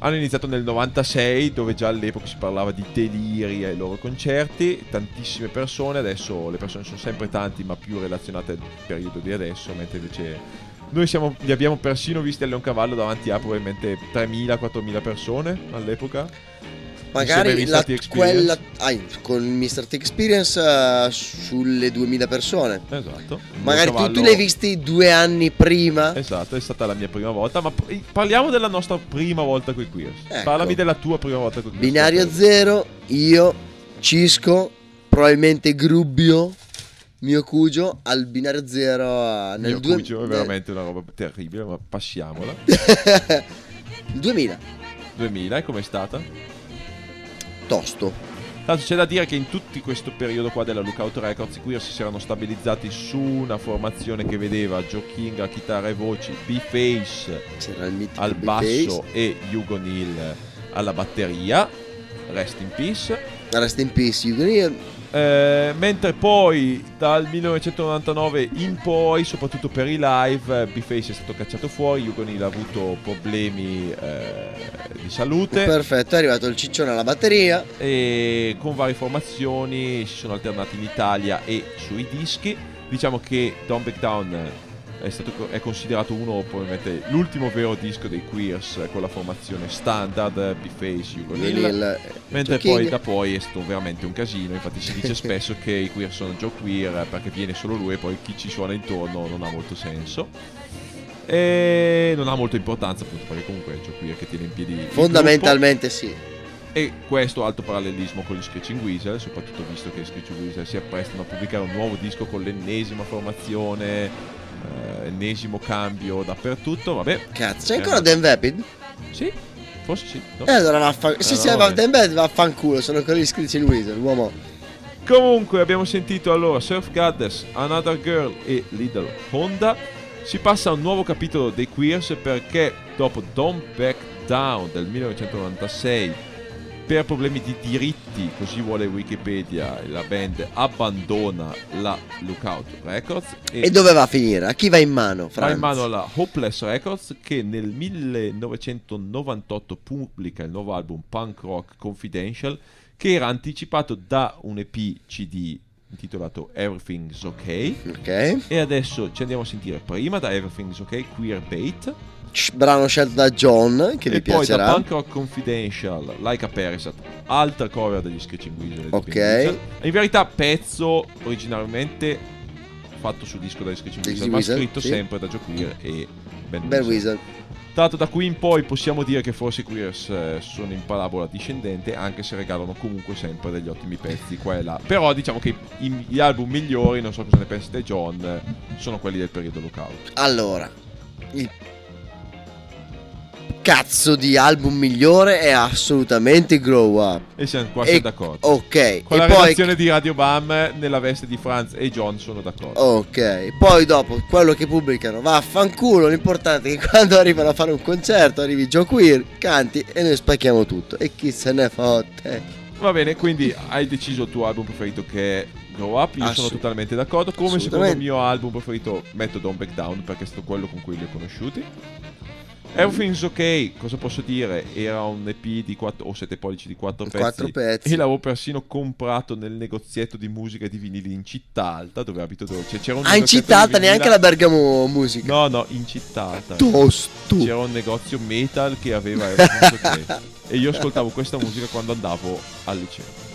[SPEAKER 2] Hanno iniziato nel 96, dove già all'epoca si parlava di deliri ai loro concerti, tantissime persone, adesso le persone sono sempre tanti, ma più relazionate al periodo di adesso, mentre invece noi siamo, li abbiamo persino visti a Leoncavallo davanti a probabilmente 3.000-4.000 persone all'epoca.
[SPEAKER 3] Magari la, quella ah, con Mr. T Experience eh, sulle 2000 persone.
[SPEAKER 2] Esatto.
[SPEAKER 3] Magari tu, tu l'hai visti due anni prima.
[SPEAKER 2] Esatto, è stata la mia prima volta, ma parliamo della nostra prima volta con i Queers.
[SPEAKER 3] Ecco.
[SPEAKER 2] Parlami della tua prima volta con i Queers.
[SPEAKER 3] Binario zero, io, Cisco, probabilmente Grubbio, mio cugio, al binario zero eh, nel
[SPEAKER 2] Mio
[SPEAKER 3] due-
[SPEAKER 2] cugio è veramente una roba terribile, ma passiamola. [LAUGHS]
[SPEAKER 3] 2000,
[SPEAKER 2] 2000, e com'è stata?
[SPEAKER 3] Tosto.
[SPEAKER 2] Tanto c'è da dire che in tutto questo periodo qua della Lookout Records i Queers si erano stabilizzati su una formazione che vedeva Joe King a chitarra e voci, B-Face al basso e Hugo Neal alla batteria. Rest in peace.
[SPEAKER 3] Rest in peace, Hugo Neal.
[SPEAKER 2] Eh, mentre poi dal 1999 in poi, soprattutto per i live, B-Face è stato cacciato fuori, Hugo Neal ha avuto problemi eh, di salute
[SPEAKER 3] Perfetto, è arrivato il ciccione alla batteria.
[SPEAKER 2] e con varie formazioni si sono alternati in Italia e sui dischi. Diciamo che Don't Back Down è, stato, è considerato uno, probabilmente l'ultimo vero disco dei Queers con la formazione standard, B-Face, Hugo
[SPEAKER 3] eh,
[SPEAKER 2] Mentre
[SPEAKER 3] Joe
[SPEAKER 2] poi
[SPEAKER 3] King.
[SPEAKER 2] da poi è stato veramente un casino, infatti si dice [LAUGHS] spesso che i queer sono Joe Queer perché viene solo lui e poi chi ci suona intorno non ha molto senso. E non ha molta importanza appunto perché comunque è Joe Queer che tiene in piedi
[SPEAKER 3] Fondamentalmente sì.
[SPEAKER 2] E questo alto parallelismo con gli Screeching Weasel, soprattutto visto che i Screeching Weasel si apprestano a pubblicare un nuovo disco con l'ennesima formazione, eh, ennesimo cambio dappertutto, vabbè.
[SPEAKER 3] Cazzo, c'è
[SPEAKER 2] Eh,
[SPEAKER 3] ancora Dan Vapid?
[SPEAKER 2] Sì, forse sì. no?
[SPEAKER 3] E allora vaffan... Sì,
[SPEAKER 2] Eh,
[SPEAKER 3] sì,
[SPEAKER 2] no,
[SPEAKER 3] va-. Dan Vapid vaffanculo, sono quelli iscritti in Wizard, uomo.
[SPEAKER 2] Comunque abbiamo sentito allora Surf Goddess, Another Girl e Little Honda. Si passa a un nuovo capitolo dei Queers perché dopo Don't Back Down del 1996 per problemi di diritti, così vuole Wikipedia, la band abbandona la Lookout Records
[SPEAKER 3] E dove va a finire? A chi va in mano,
[SPEAKER 2] va
[SPEAKER 3] Franz?
[SPEAKER 2] in mano alla Hopeless Records che nel 1998 pubblica il nuovo album Punk Rock Confidential che era anticipato da un EP CD intitolato Everything's Ok
[SPEAKER 3] Ok.
[SPEAKER 2] e adesso ci andiamo a sentire prima da Everything's Ok Queer Bait
[SPEAKER 3] Brano scelto da John, che
[SPEAKER 2] e
[SPEAKER 3] vi
[SPEAKER 2] poi da
[SPEAKER 3] piacerà.
[SPEAKER 2] Punk Rock Confidential Like a Parasite altra cover degli Screeching Weasel e dei
[SPEAKER 3] Ok.
[SPEAKER 2] In verità pezzo originalmente fatto sul disco dagli Screeching Weasel ma scritto
[SPEAKER 3] sì.
[SPEAKER 2] sempre da Joe Queer e Ben
[SPEAKER 3] Ben
[SPEAKER 2] Weasel.
[SPEAKER 3] Weasel.
[SPEAKER 2] Tanto da qui in poi possiamo dire che forse i Queers eh, sono in parabola discendente, anche se regalano comunque sempre degli ottimi pezzi qua e là. Però diciamo che gli album migliori, non so cosa ne pensi te John, sono quelli del periodo locale.
[SPEAKER 3] Allora, il cazzo di album migliore è assolutamente Grow Up.
[SPEAKER 2] E siamo qua
[SPEAKER 3] E-
[SPEAKER 2] d'accordo.
[SPEAKER 3] Ok,
[SPEAKER 2] Con
[SPEAKER 3] e
[SPEAKER 2] la
[SPEAKER 3] poi
[SPEAKER 2] redazione di Radio Bam nella veste di Franz e John sono d'accordo.
[SPEAKER 3] Ok, poi dopo quello che pubblicano vaffanculo, l'importante è che quando arrivano a fare un concerto arrivi Joe Queer, canti e noi spacchiamo tutto. E chi se ne fotte?
[SPEAKER 2] Va bene, quindi hai deciso il tuo album preferito che è Grow Up, io sono
[SPEAKER 3] Assolut-
[SPEAKER 2] totalmente d'accordo. Come secondo il mio album preferito metto Don't Back Down perché è stato quello con cui li ho conosciuti. Everything's Ok, cosa posso dire? Era un EP di 4 o 7 pollici di 4 pezzi.
[SPEAKER 3] Quattro pezzi.
[SPEAKER 2] E l'avevo persino comprato nel negozietto di musica e di vinili in città alta dove abito dove cioè, c'era un
[SPEAKER 3] Ah, in città alta neanche la Bergamo Musica.
[SPEAKER 2] No, no, in città alta.
[SPEAKER 3] Tosto.
[SPEAKER 2] C'era un negozio metal che aveva Everything's [LAUGHS] Ok. e io ascoltavo questa musica quando andavo al liceo.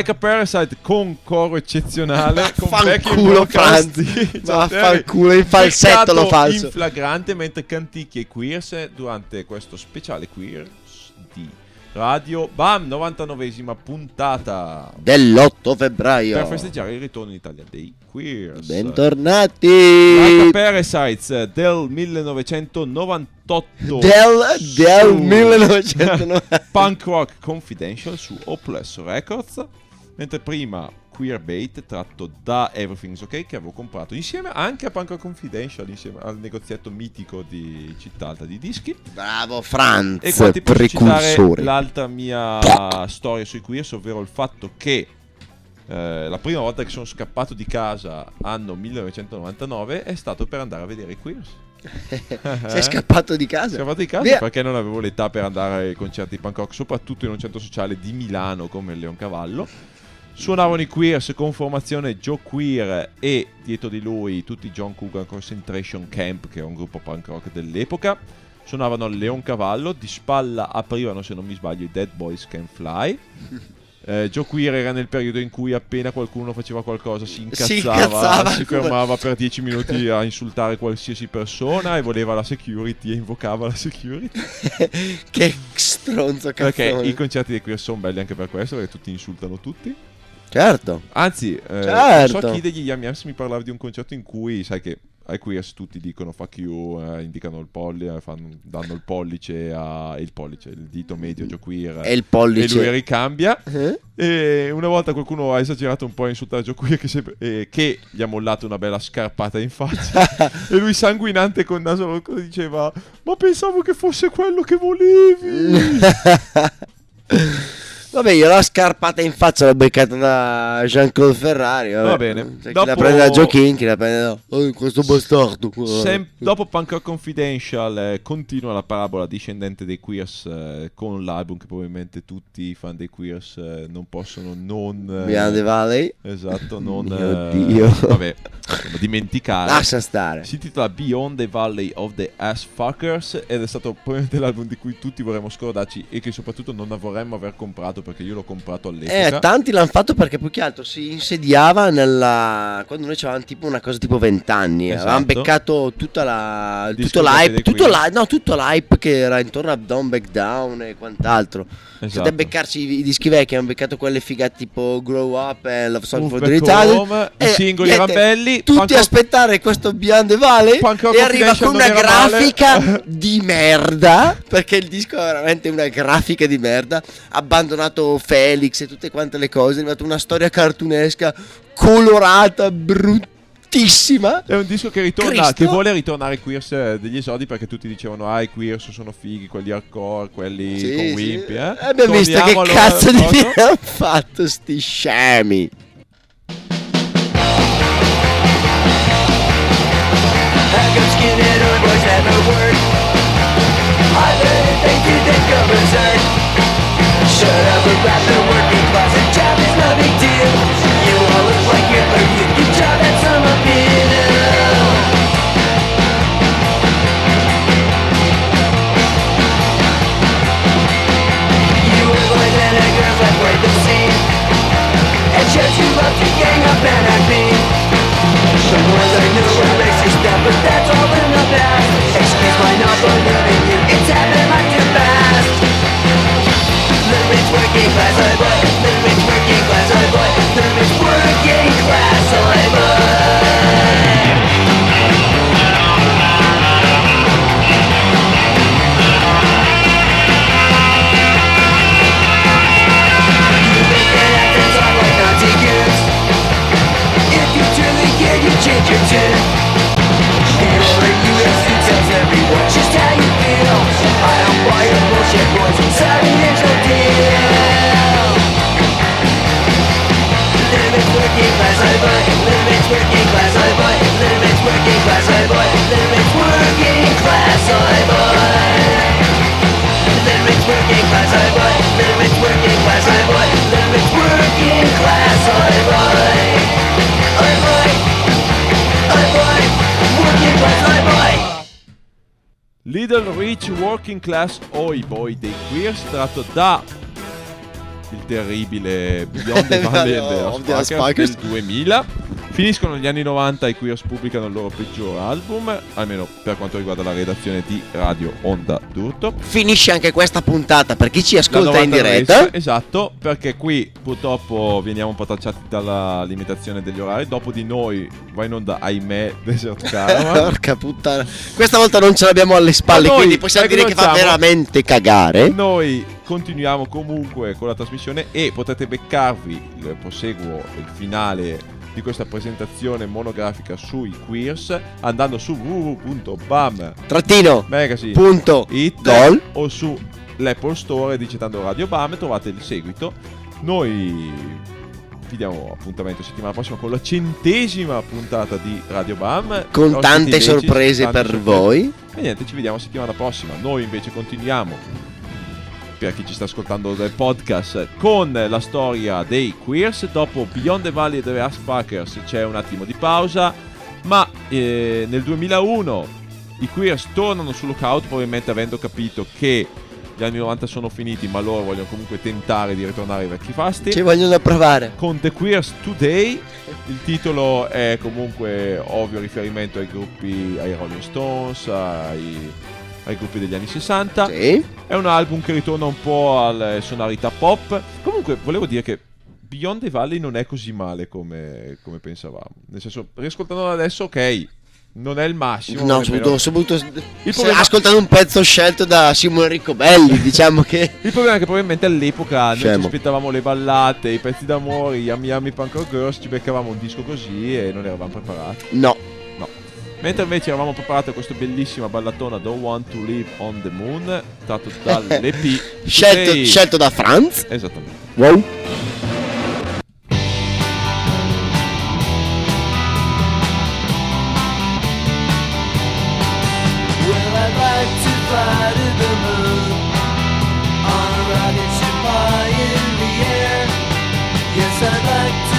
[SPEAKER 2] Like a Parasite con coro eccezionale [LAUGHS] con backing vocals
[SPEAKER 3] Vaffanculo, in [LAUGHS] falsetto
[SPEAKER 2] Peccato
[SPEAKER 3] lo falso.
[SPEAKER 2] in flagrante mentre Canticchia e Queers durante questo speciale Queers di Radio Bam 99esima puntata
[SPEAKER 3] Dell'8 febbraio.
[SPEAKER 2] per festeggiare il ritorno in Italia dei Queers
[SPEAKER 3] Bentornati.
[SPEAKER 2] Like a Parasites del 1998
[SPEAKER 3] Del, del
[SPEAKER 2] su
[SPEAKER 3] 1990. [LAUGHS]
[SPEAKER 2] Punk Rock Confidential su Hopeless Records mentre prima Queerbait tratto da Everything's Ok che avevo comprato insieme anche a Punk Rock Confidential insieme al negozietto mitico di Città Alta di dischi
[SPEAKER 3] Bravo Franz,
[SPEAKER 2] e qua ti posso citare l'altra mia storia sui queers, ovvero il fatto che eh, la prima volta che sono scappato di casa, anno 1999, è stato per andare a vedere i queers. [LAUGHS]
[SPEAKER 3] Sei scappato di casa?
[SPEAKER 2] scappato di casa
[SPEAKER 3] Via.
[SPEAKER 2] perché non avevo l'età per andare ai concerti di punk rock, soprattutto in un centro sociale di Milano come il Leoncavallo. Suonavano i Queers con formazione Joe Queer e dietro di lui tutti i John Cougar Concentration Camp, che è un gruppo punk rock dell'epoca. Suonavano al Leoncavallo, di spalla aprivano, se non mi sbaglio, i Dead Boys Can Fly. [LAUGHS] Eh, Joe Queer era nel periodo in cui appena qualcuno faceva qualcosa si
[SPEAKER 3] Si
[SPEAKER 2] incazzava,
[SPEAKER 3] incazzava,
[SPEAKER 2] si fermava per 10 minuti a insultare qualsiasi persona e voleva la security e invocava la security. [LAUGHS]
[SPEAKER 3] che stronzo
[SPEAKER 2] Perché
[SPEAKER 3] cazzone.
[SPEAKER 2] i concerti dei Queer sono belli anche per questo, perché tutti insultano tutti.
[SPEAKER 3] Certo.
[SPEAKER 2] Anzi, eh,
[SPEAKER 3] Certo.
[SPEAKER 2] so chi degli Yamiams mi parlava di un concerto in cui, sai che ai Queers tutti dicono fuck you, eh, indicano il pollice, fanno- danno il pollice a il pollice, il dito medio Joe Queer.
[SPEAKER 3] E il
[SPEAKER 2] E
[SPEAKER 3] pollice.
[SPEAKER 2] lui ricambia.
[SPEAKER 3] Eh?
[SPEAKER 2] E una volta qualcuno ha esagerato un po' a insultare Joe Queer che, sempre- eh, che gli ha mollato una bella scarpata in faccia. [LAUGHS] e lui sanguinante con naso rotto diceva Ma pensavo che fosse quello che volevi. [LAUGHS]
[SPEAKER 3] Vabbè, io la scarpata in faccia l'ho beccata da Jean-Claude Ferrari. vabbè.
[SPEAKER 2] Va bene.
[SPEAKER 3] Cioè,
[SPEAKER 2] Dopo-
[SPEAKER 3] Chi la prende da Joaquin, chi la prende da... Oh, questo bastardo.
[SPEAKER 2] Sem- dopo Punk Rock Confidential eh, continua la parabola discendente dei Queers eh, con l'album che probabilmente tutti i fan dei Queers eh, non possono non... eh,
[SPEAKER 3] Beyond the Valley.
[SPEAKER 2] Esatto, non...
[SPEAKER 3] Mio
[SPEAKER 2] eh,
[SPEAKER 3] Dio.
[SPEAKER 2] Vabbè, insomma, dimenticare.
[SPEAKER 3] Lascia stare.
[SPEAKER 2] Si intitola Beyond the Valley of the Ass Fuckers ed è stato probabilmente l'album di cui tutti vorremmo scordarci e che soprattutto non vorremmo aver comprato perché io l'ho comprato all'epoca.
[SPEAKER 3] Eh, tanti l'hanno fatto perché più che altro si insediava nella. Quando noi avevamo tipo una cosa tipo 20 anni.
[SPEAKER 2] Esatto.
[SPEAKER 3] Avevamo beccato tutta la. Tutto l'hype. Tutto, l'hy- no, tutto l'hype che era intorno a Down Back Down e quant'altro.
[SPEAKER 2] Esatto.
[SPEAKER 3] State a beccarci i, dischi vecchi. Hanno beccato quelle figate tipo Grow Up e Love Song for the.
[SPEAKER 2] Home, i
[SPEAKER 3] E
[SPEAKER 2] singoli erano belli,
[SPEAKER 3] Tutti
[SPEAKER 2] Punk
[SPEAKER 3] aspettare questo Beyond the Valley.
[SPEAKER 2] Punk
[SPEAKER 3] E arriva con una grafica
[SPEAKER 2] male. [LAUGHS]
[SPEAKER 3] di merda. Perché il disco è veramente una grafica di merda. Abbandonato Felix e tutte quante le cose. È arrivata una storia cartunesca, colorata, bruttissima.
[SPEAKER 2] È un disco che ritorna,
[SPEAKER 3] Cristo?
[SPEAKER 2] che vuole ritornare ai queers eh, degli esodi perché tutti dicevano ah i queers sono fighi, quelli hardcore, quelli
[SPEAKER 3] Sì,
[SPEAKER 2] con
[SPEAKER 3] sì.
[SPEAKER 2] Wimpy, eh.
[SPEAKER 3] Abbiamo visto che
[SPEAKER 2] Torniamo allora
[SPEAKER 3] cazzo di fine hanno [LAUGHS] fatto sti scemi.
[SPEAKER 5] Never? I really think you think I'm berserk. Shut up about the Working Class
[SPEAKER 2] Oi Boy dei Queers tratto da il terribile Beyond the [LAUGHS] Valley
[SPEAKER 3] of the
[SPEAKER 2] Sparkers
[SPEAKER 3] Sparkers.
[SPEAKER 2] del 2000. Finiscono gli anni 90 i Queers pubblicano il loro peggior album, almeno per quanto riguarda la redazione di Radio Onda d'Urto.
[SPEAKER 3] Finisce anche questa puntata per chi ci ascolta in
[SPEAKER 2] 90
[SPEAKER 3] diretta.
[SPEAKER 2] Esatto, perché qui purtroppo veniamo un po' tacciati dalla limitazione degli orari. Dopo di noi va in onda, ahimè, [LAUGHS] Desert Caravan. [LAUGHS]
[SPEAKER 3] Porca puttana. Questa volta non ce l'abbiamo alle spalle,
[SPEAKER 2] noi,
[SPEAKER 3] quindi possiamo
[SPEAKER 2] sai
[SPEAKER 3] dire che fa veramente cagare.
[SPEAKER 2] Noi continuiamo comunque con la trasmissione e potete beccarvi il proseguo, il finale di questa presentazione monografica sui queers andando su www.bam
[SPEAKER 3] Trattino.
[SPEAKER 2] magazine
[SPEAKER 3] Punto.
[SPEAKER 2] it
[SPEAKER 3] Gol.
[SPEAKER 2] o su l'Apple Store digitando Radio Bam e trovate il seguito. Noi vi diamo appuntamento settimana prossima con la centesima puntata di Radio Bam.
[SPEAKER 3] Con tante sorprese
[SPEAKER 2] tante
[SPEAKER 3] per
[SPEAKER 2] sorprese.
[SPEAKER 3] voi.
[SPEAKER 2] E niente, ci vediamo settimana prossima. Noi invece continuiamo. Per chi ci sta ascoltando del podcast, con la storia dei queers. Dopo Beyond the Valley delle Asparkers c'è un attimo di pausa. Ma eh, nel 2001 i queers tornano su Lookout, probabilmente avendo capito che gli anni 90 sono finiti, ma loro vogliono comunque tentare di ritornare ai vecchi fasti
[SPEAKER 3] Ci vogliono provare.
[SPEAKER 2] con The Queers Today. Il titolo è comunque ovvio riferimento ai gruppi, ai Rolling Stones, ai, ai gruppi degli anni 60.
[SPEAKER 3] Sì.
[SPEAKER 2] È un album che ritorna un po' alle sonorità pop. Comunque, volevo dire che Beyond the Valley non è così male come, come pensavamo. Nel senso, riascoltandolo adesso, ok, non è il massimo.
[SPEAKER 3] No, soprattutto, soprattutto
[SPEAKER 2] problema-
[SPEAKER 3] ascoltando un pezzo scelto da Simone Riccobelli, [LAUGHS] diciamo che
[SPEAKER 2] Il problema è che probabilmente all'epoca noi ci
[SPEAKER 3] Scemo.
[SPEAKER 2] aspettavamo le ballate, i pezzi d'amore, gli Yami Punk Girls, ci beccavamo un disco così e non eravamo preparati.
[SPEAKER 3] no.
[SPEAKER 2] Mentre invece eravamo preparati a questa bellissima ballatona Don't Want to Live on the Moon, tratto dall'EP. [LAUGHS]
[SPEAKER 3] Scelto,
[SPEAKER 2] Today.
[SPEAKER 3] scelto da Franz.
[SPEAKER 2] Esattamente.
[SPEAKER 3] Wow.
[SPEAKER 5] Well, I'd like to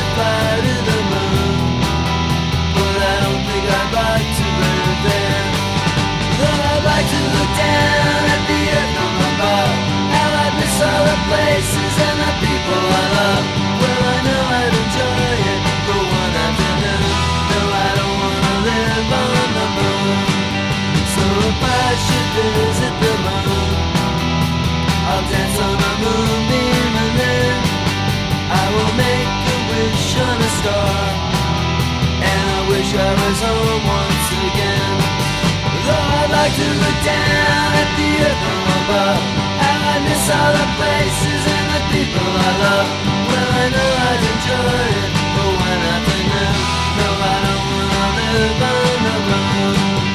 [SPEAKER 5] enjoy it for one afternoon. No, I don't wanna live on the moon.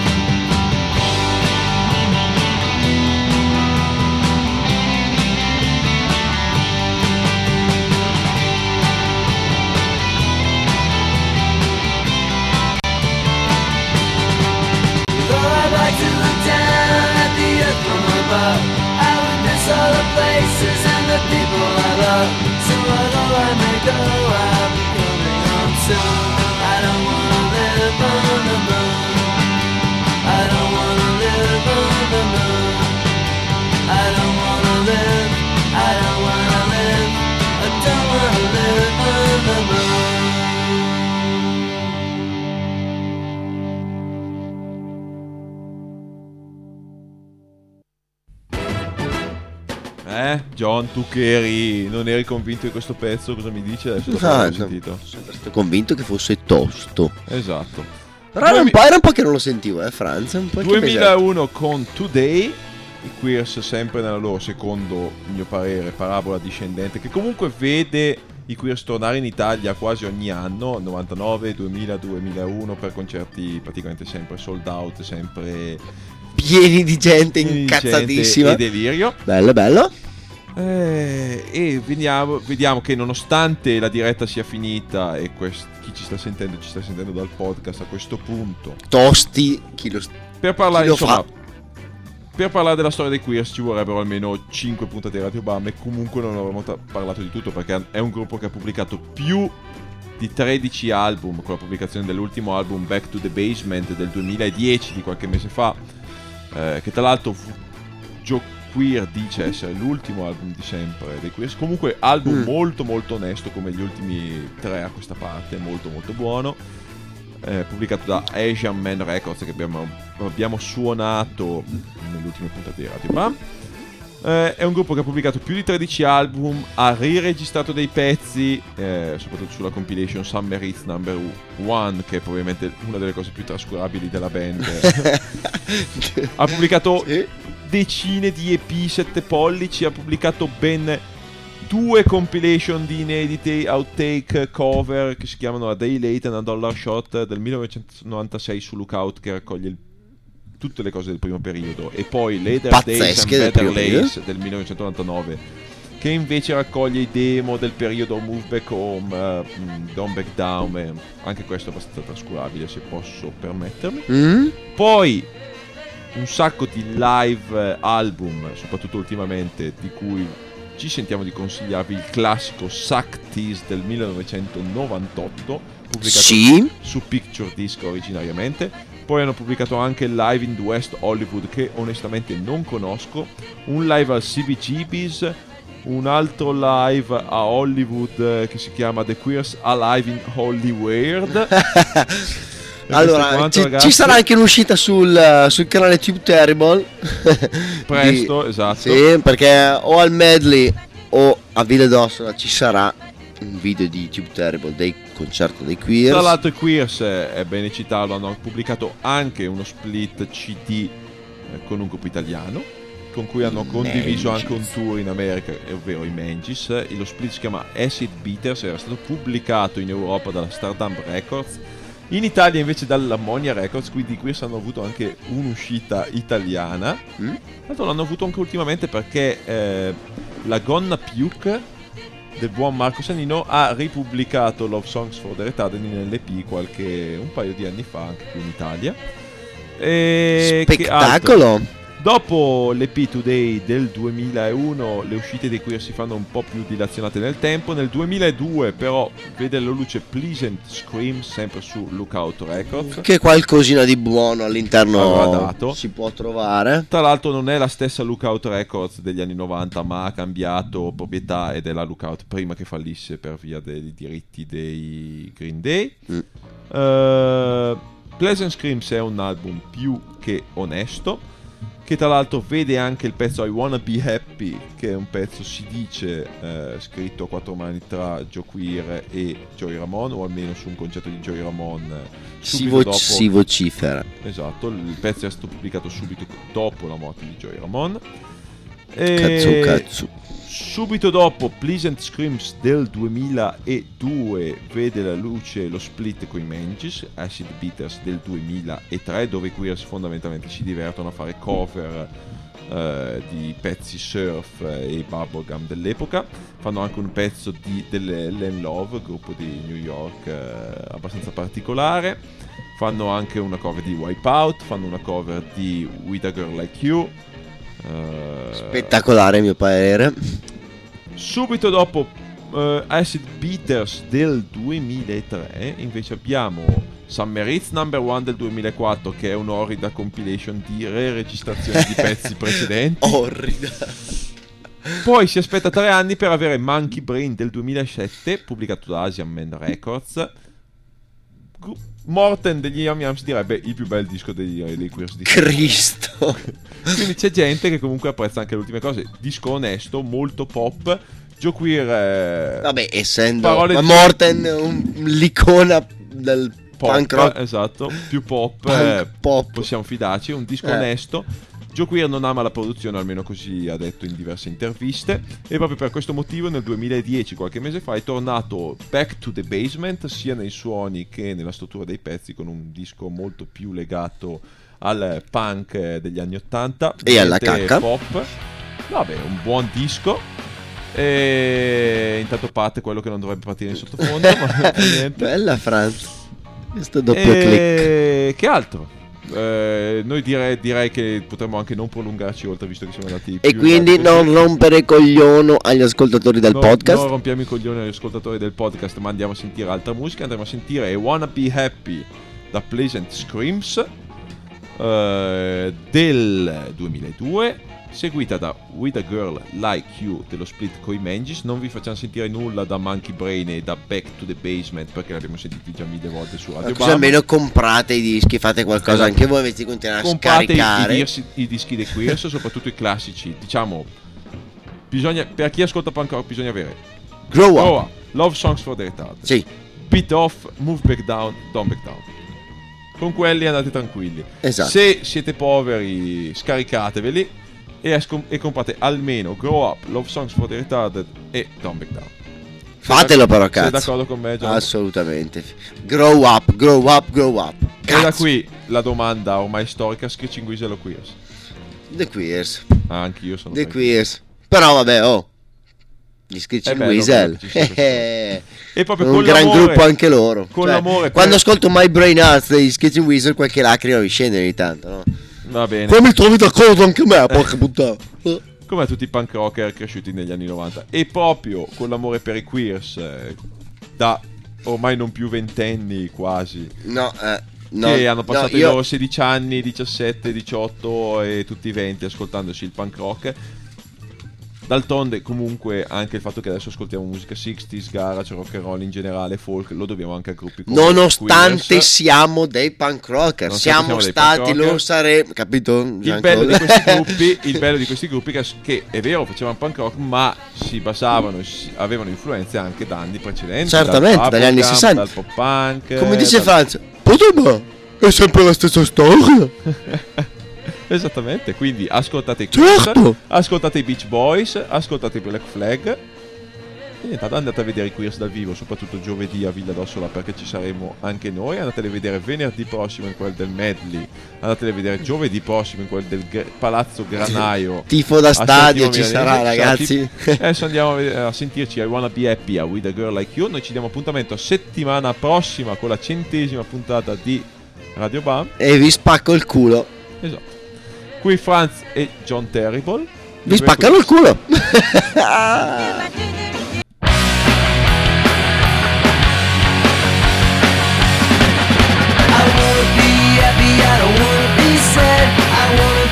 [SPEAKER 2] Eh, John, tu che eri, non eri convinto di questo pezzo, cosa mi dici adesso?
[SPEAKER 3] Ah, no.
[SPEAKER 2] sentito?
[SPEAKER 3] Sono stato convinto che fosse tosto.
[SPEAKER 2] Esatto.
[SPEAKER 3] Però era un, po', era un po' che non lo sentivo, eh, Franz. Un po' che mesetto.
[SPEAKER 2] 2001 con Today, i Queers sempre nella loro, secondo mio parere, parabola discendente, che comunque vede i Queers tornare in Italia quasi ogni anno, 99, 2000, 2001, per concerti praticamente sempre sold out, sempre
[SPEAKER 3] Pieni di gente
[SPEAKER 2] pieni di
[SPEAKER 3] incazzatissima.
[SPEAKER 2] gente e delirio.
[SPEAKER 3] Bello, bello.
[SPEAKER 2] Eh, e vediamo, vediamo che nonostante la diretta sia finita e quest- chi ci sta sentendo ci sta sentendo dal podcast a questo punto,
[SPEAKER 3] Tosti. Chi lo...
[SPEAKER 2] per parlare
[SPEAKER 3] Chi lo
[SPEAKER 2] insomma
[SPEAKER 3] fa?
[SPEAKER 2] per parlare della storia dei queers ci vorrebbero almeno 5 puntate di Radio Bam e comunque non avremmo ta- parlato di tutto perché è un gruppo che ha pubblicato più di 13 album con la pubblicazione dell'ultimo album Back to the Basement del 2010 di qualche mese fa eh, che tra l'altro fu gio- Queer dice essere l'ultimo album di sempre dei Queers. Comunque album
[SPEAKER 3] Mm.
[SPEAKER 2] molto molto onesto come gli ultimi tre a questa parte, molto molto buono. Eh, pubblicato da Asian Man Records che abbiamo, abbiamo suonato nelle ultime puntate di Radio Bam. Eh, è un gruppo che ha pubblicato più di 13 album, ha riregistrato dei pezzi, eh, soprattutto sulla compilation Summer Hits Number One, che è probabilmente una delle cose più trascurabili della band. [LAUGHS] ha pubblicato
[SPEAKER 3] Sì.
[SPEAKER 2] decine di EP 7 pollici, ha pubblicato ben due compilation di inedite outtake cover che si chiamano A Day Late and a Dollar Shot del 1996 su Lookout che raccoglie il- tutte le cose del primo periodo e poi Later Days and
[SPEAKER 3] Pazzesche
[SPEAKER 2] Better Lace del 1999 che invece raccoglie i demo del periodo Move Back Home, mm, Don't Back Down, eh, anche questo è abbastanza trascurabile se posso permettermi.
[SPEAKER 3] Mm?
[SPEAKER 2] Poi un sacco di live eh, album, soprattutto ultimamente, di cui ci sentiamo di consigliarvi il classico Suck Tease del 1998, pubblicato
[SPEAKER 3] Sì.
[SPEAKER 2] su Picture Disc originariamente. Poi hanno pubblicato anche il live in West Hollywood che onestamente non conosco, un live al CBGB's, un altro live a Hollywood eh, che si chiama The Queers Alive in Hollywood. [LAUGHS]
[SPEAKER 3] Allora,
[SPEAKER 2] quanto,
[SPEAKER 3] ci, ci sarà anche un'uscita sul, sul canale Tube Terrible. [LAUGHS]
[SPEAKER 2] Presto,
[SPEAKER 3] Di-
[SPEAKER 2] esatto.
[SPEAKER 3] Sì, perché o al medley o a Ville d'Ossola ci sarà un video di Tube Terrible dei concerto dei Queers.
[SPEAKER 2] Tra l'altro i Queers, eh, è bene citarlo, hanno pubblicato anche uno split CD eh, con un gruppo italiano, con cui hanno condiviso
[SPEAKER 3] Mangis.
[SPEAKER 2] anche un tour in America, ovvero i Mangis. Eh, Lo split si chiama Acid Beaters, era stato pubblicato in Europa dalla Stardom Records, in Italia invece dall'Ammonia Records, quindi i Queers hanno avuto anche un'uscita italiana.
[SPEAKER 3] Mm?
[SPEAKER 2] Tra l'altro l'hanno avuto anche ultimamente perché eh, la Gonna Puke del buon Marco Sanino ha ripubblicato Love Songs for the Retarded LP qualche un paio di anni fa anche qui in Italia. E?
[SPEAKER 3] Spettacolo!
[SPEAKER 2] Dopo l'EP Today del 2001 le uscite dei queer si fanno un po' più dilazionate nel tempo. Nel 2002 però vede la luce Pleasant Scream sempre su Lookout Records.
[SPEAKER 3] Che qualcosina di buono all'interno si può trovare.
[SPEAKER 2] Tra l'altro non è la stessa Lookout Records degli anni 90 ma ha cambiato proprietà ed è la Lookout prima che fallisse per via dei diritti dei Green Day.
[SPEAKER 3] Mm.
[SPEAKER 2] Eh, Pleasant Screams è un album più che onesto che tra l'altro vede anche il pezzo I Wanna Be Happy che è un pezzo si dice eh, scritto a quattro mani tra Joe Queer e Joey Ramone o almeno su un concerto di Joey Ramone eh,
[SPEAKER 3] Si,
[SPEAKER 2] subito
[SPEAKER 3] vo-
[SPEAKER 2] dopo
[SPEAKER 3] si vocifera.
[SPEAKER 2] Esatto, il pezzo è stato pubblicato subito dopo la morte di Joey Ramone. E
[SPEAKER 3] Cazzo cazzo.
[SPEAKER 2] Subito dopo Pleasant Screams del 2002 vede la luce lo split con i Mangis, Acid Beaters del 2003, dove i Queers fondamentalmente si divertono a fare cover eh, di pezzi surf e bubblegum dell'epoca. Fanno anche un pezzo di, delle Len Love, gruppo di New York eh, abbastanza particolare. Fanno anche una cover di Wipeout, fanno una cover di With a Girl Like You. Eh,
[SPEAKER 3] Spettacolare a mio parere.
[SPEAKER 2] Subito dopo eh, Acid Beaters del 2003 invece abbiamo Summer Hits Number 1 del 2004 che è un'orrida compilation di re-registrazioni di pezzi [LAUGHS] precedenti.
[SPEAKER 3] Orrida.
[SPEAKER 2] Poi si aspetta tre anni per avere Monkey Brain del 2007 pubblicato da Asian Man Records. Gru- Morten degli Yum Yums direbbe il più bel disco degli, dei Queers di
[SPEAKER 3] Cristo. [LAUGHS]
[SPEAKER 2] quindi c'è gente che comunque apprezza anche le ultime cose. Disco onesto, molto pop. Joe Queer eh,
[SPEAKER 3] Vabbè, essendo
[SPEAKER 2] Parole
[SPEAKER 3] ma
[SPEAKER 2] di-
[SPEAKER 3] Morten un- l'icona del
[SPEAKER 2] pop,
[SPEAKER 3] punk rock
[SPEAKER 2] esatto, più pop,
[SPEAKER 3] Punk
[SPEAKER 2] eh,
[SPEAKER 3] pop.
[SPEAKER 2] possiamo fidarci, un disco
[SPEAKER 3] Eh.
[SPEAKER 2] onesto. Joe Queer non ama la produzione, almeno così ha detto in diverse interviste, e proprio per questo motivo nel 2010, qualche mese fa, è tornato back to the basement, sia nei suoni che nella struttura dei pezzi, con un disco molto più legato al punk degli anni 80
[SPEAKER 3] E alla cacca.
[SPEAKER 2] pop. Vabbè, un buon disco. E intanto parte quello che non dovrebbe partire in sottofondo, ma [LAUGHS] niente.
[SPEAKER 3] Bella Franz. Questo doppio click.
[SPEAKER 2] E che altro? Eh, noi direi, direi che potremmo anche non prolungarci oltre visto che siamo andati
[SPEAKER 3] E quindi non rompere cogliono agli ascoltatori del
[SPEAKER 2] No-
[SPEAKER 3] podcast.
[SPEAKER 2] Non rompiamo i coglioni agli ascoltatori del podcast, ma andiamo a sentire altra musica. Andremo a sentire I Wanna Be Happy da Pleasant Screams eh, del 2002. Seguita da With a Girl Like You dello split coi Mangis. Non vi facciamo sentire nulla da Monkey Brain e da Back to the Basement perché l'abbiamo sentiti già mille volte su Radio
[SPEAKER 3] Così
[SPEAKER 2] Bam.
[SPEAKER 3] almeno comprate i dischi, fate qualcosa
[SPEAKER 2] Esatto.
[SPEAKER 3] anche voi invece di continuare a
[SPEAKER 2] Comprate i, i
[SPEAKER 3] scaricare.
[SPEAKER 2] dischi, i dischi dei Queers, [LAUGHS] soprattutto i classici. Diciamo, bisogna, per chi ascolta punk rock bisogna avere
[SPEAKER 3] Grow up.
[SPEAKER 2] Grow Up, Love Songs for the Retarded,
[SPEAKER 3] Sì,
[SPEAKER 2] Beat Off, Move Back Down, Don't Back Down. Con quelli andate tranquilli.
[SPEAKER 3] Esatto.
[SPEAKER 2] Se siete poveri, scaricateveli e, e comprate almeno Grow Up, Love Songs for the Retarded e Don't Back Down.
[SPEAKER 3] fatelo però
[SPEAKER 2] Sei
[SPEAKER 3] cazzo.
[SPEAKER 2] d'accordo con me, John?
[SPEAKER 3] Assolutamente. Grow up, grow up, grow up.
[SPEAKER 2] E da
[SPEAKER 3] Cazzo.
[SPEAKER 2] qui la domanda ormai storica, Screeching Weasel o Queers?
[SPEAKER 3] The Queers.
[SPEAKER 2] Ah, anch'io sono
[SPEAKER 3] The Queers. Però vabbè, oh. Gli
[SPEAKER 2] bello
[SPEAKER 3] Weasel. [LAUGHS]
[SPEAKER 2] E proprio
[SPEAKER 3] un gran gruppo anche loro.
[SPEAKER 2] con
[SPEAKER 3] Cioè,
[SPEAKER 2] l'amore per-
[SPEAKER 3] Quando ascolto My Brain Arts degli Screeching Weasel, qualche lacrima mi scende ogni tanto, no?
[SPEAKER 2] Va bene.
[SPEAKER 3] Come mi trovi d'accordo anche me, porca puttana. Eh.
[SPEAKER 2] come tutti i punk rocker cresciuti negli anni 90 e proprio con l'amore per i queers eh, da ormai non più ventenni quasi
[SPEAKER 3] No, eh. No,
[SPEAKER 2] che hanno passato
[SPEAKER 3] no,
[SPEAKER 2] i
[SPEAKER 3] io-
[SPEAKER 2] loro 16 anni 17 18 e tutti i 20 ascoltandosi il punk rock D'altronde comunque anche il fatto che adesso ascoltiamo musica 60s, garage, rock and roll in generale, folk, lo dobbiamo anche a gruppi come
[SPEAKER 3] Nonostante
[SPEAKER 2] Queers.
[SPEAKER 3] siamo dei punk rocker, siamo
[SPEAKER 2] siamo
[SPEAKER 3] stati,
[SPEAKER 2] rocker.
[SPEAKER 3] lo saremo, capito?
[SPEAKER 2] il bello, di [LAUGHS] questi gruppi, il bello di questi gruppi che, che è vero facevano punk rock ma si basavano, si- avevano influenze anche da anni precedenti
[SPEAKER 3] Certamente, dagli anni
[SPEAKER 2] bubblegum,
[SPEAKER 3] 60.
[SPEAKER 2] dal pop punk
[SPEAKER 3] Come dice
[SPEAKER 2] dal-
[SPEAKER 3] Franz, è sempre la stessa storia. [LAUGHS] [LAUGHS]
[SPEAKER 2] esattamente quindi ascoltate i Queers,
[SPEAKER 3] Certo.
[SPEAKER 2] ascoltate i Beach Boys ascoltate i Black Flag e niente, andate a vedere i Queers dal vivo soprattutto giovedì a Villa d'Ossola perché ci saremo anche noi andateli a vedere venerdì prossimo in quel del Medley andateli a vedere giovedì prossimo in quel del Gr- Palazzo Granaio [LAUGHS]
[SPEAKER 3] Tifo da stadio ci sarà, ragazzi.
[SPEAKER 2] Adesso andiamo a, sentirci I Wanna Be Happy a With a Girl Like You. Noi ci diamo appuntamento settimana prossima con la centesima puntata di Radio Bam.
[SPEAKER 3] e vi spacco il culo.
[SPEAKER 2] Esatto. Qui Franz e John Terrible.
[SPEAKER 3] Vi spaccano il culo. [LAUGHS]
[SPEAKER 5] I wanna be happy, I wanna be sad. I wanna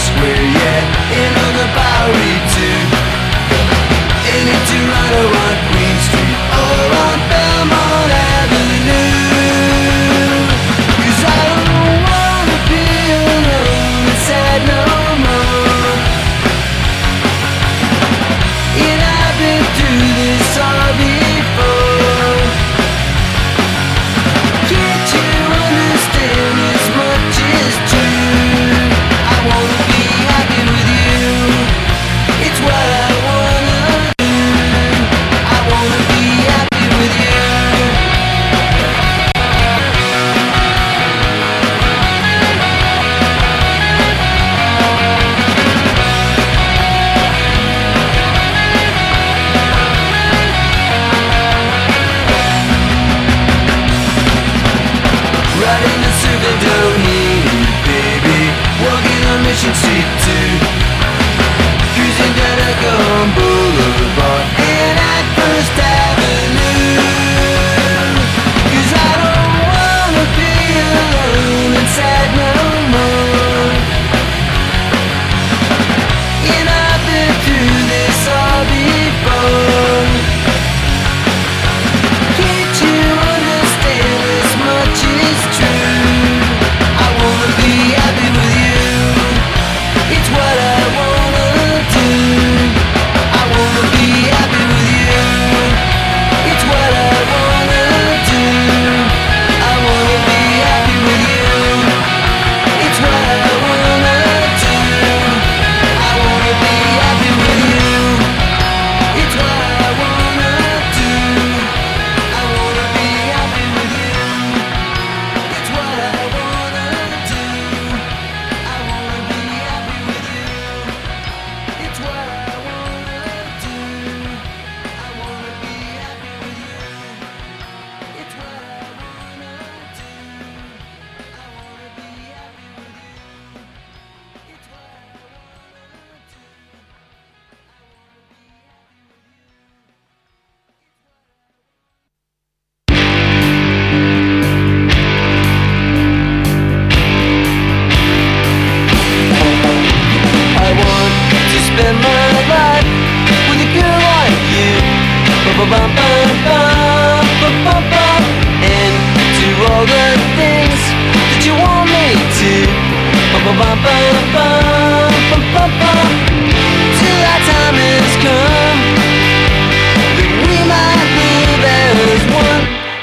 [SPEAKER 5] Square, yeah, and on the Bowery too.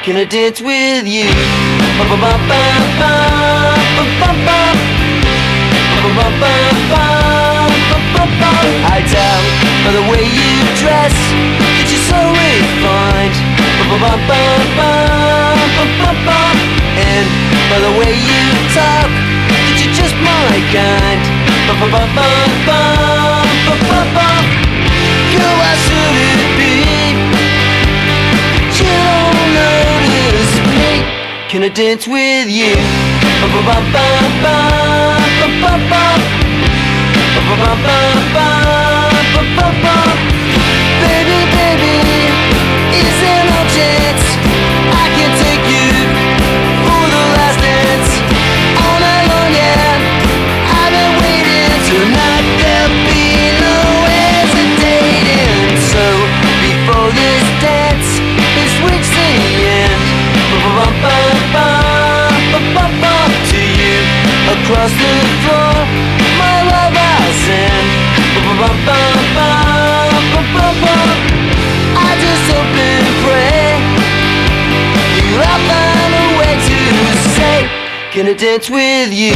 [SPEAKER 5] Can I dance with you? I tell by the way you dress that you're so refined. And by the way you talk just my kind. Girl, why should it be you don't notice me? Can I dance with you? Baby, baby, is there no chance I can take you across the floor, my love I'll send. I just hope and pray you'll find a way to say, Can I dance with you?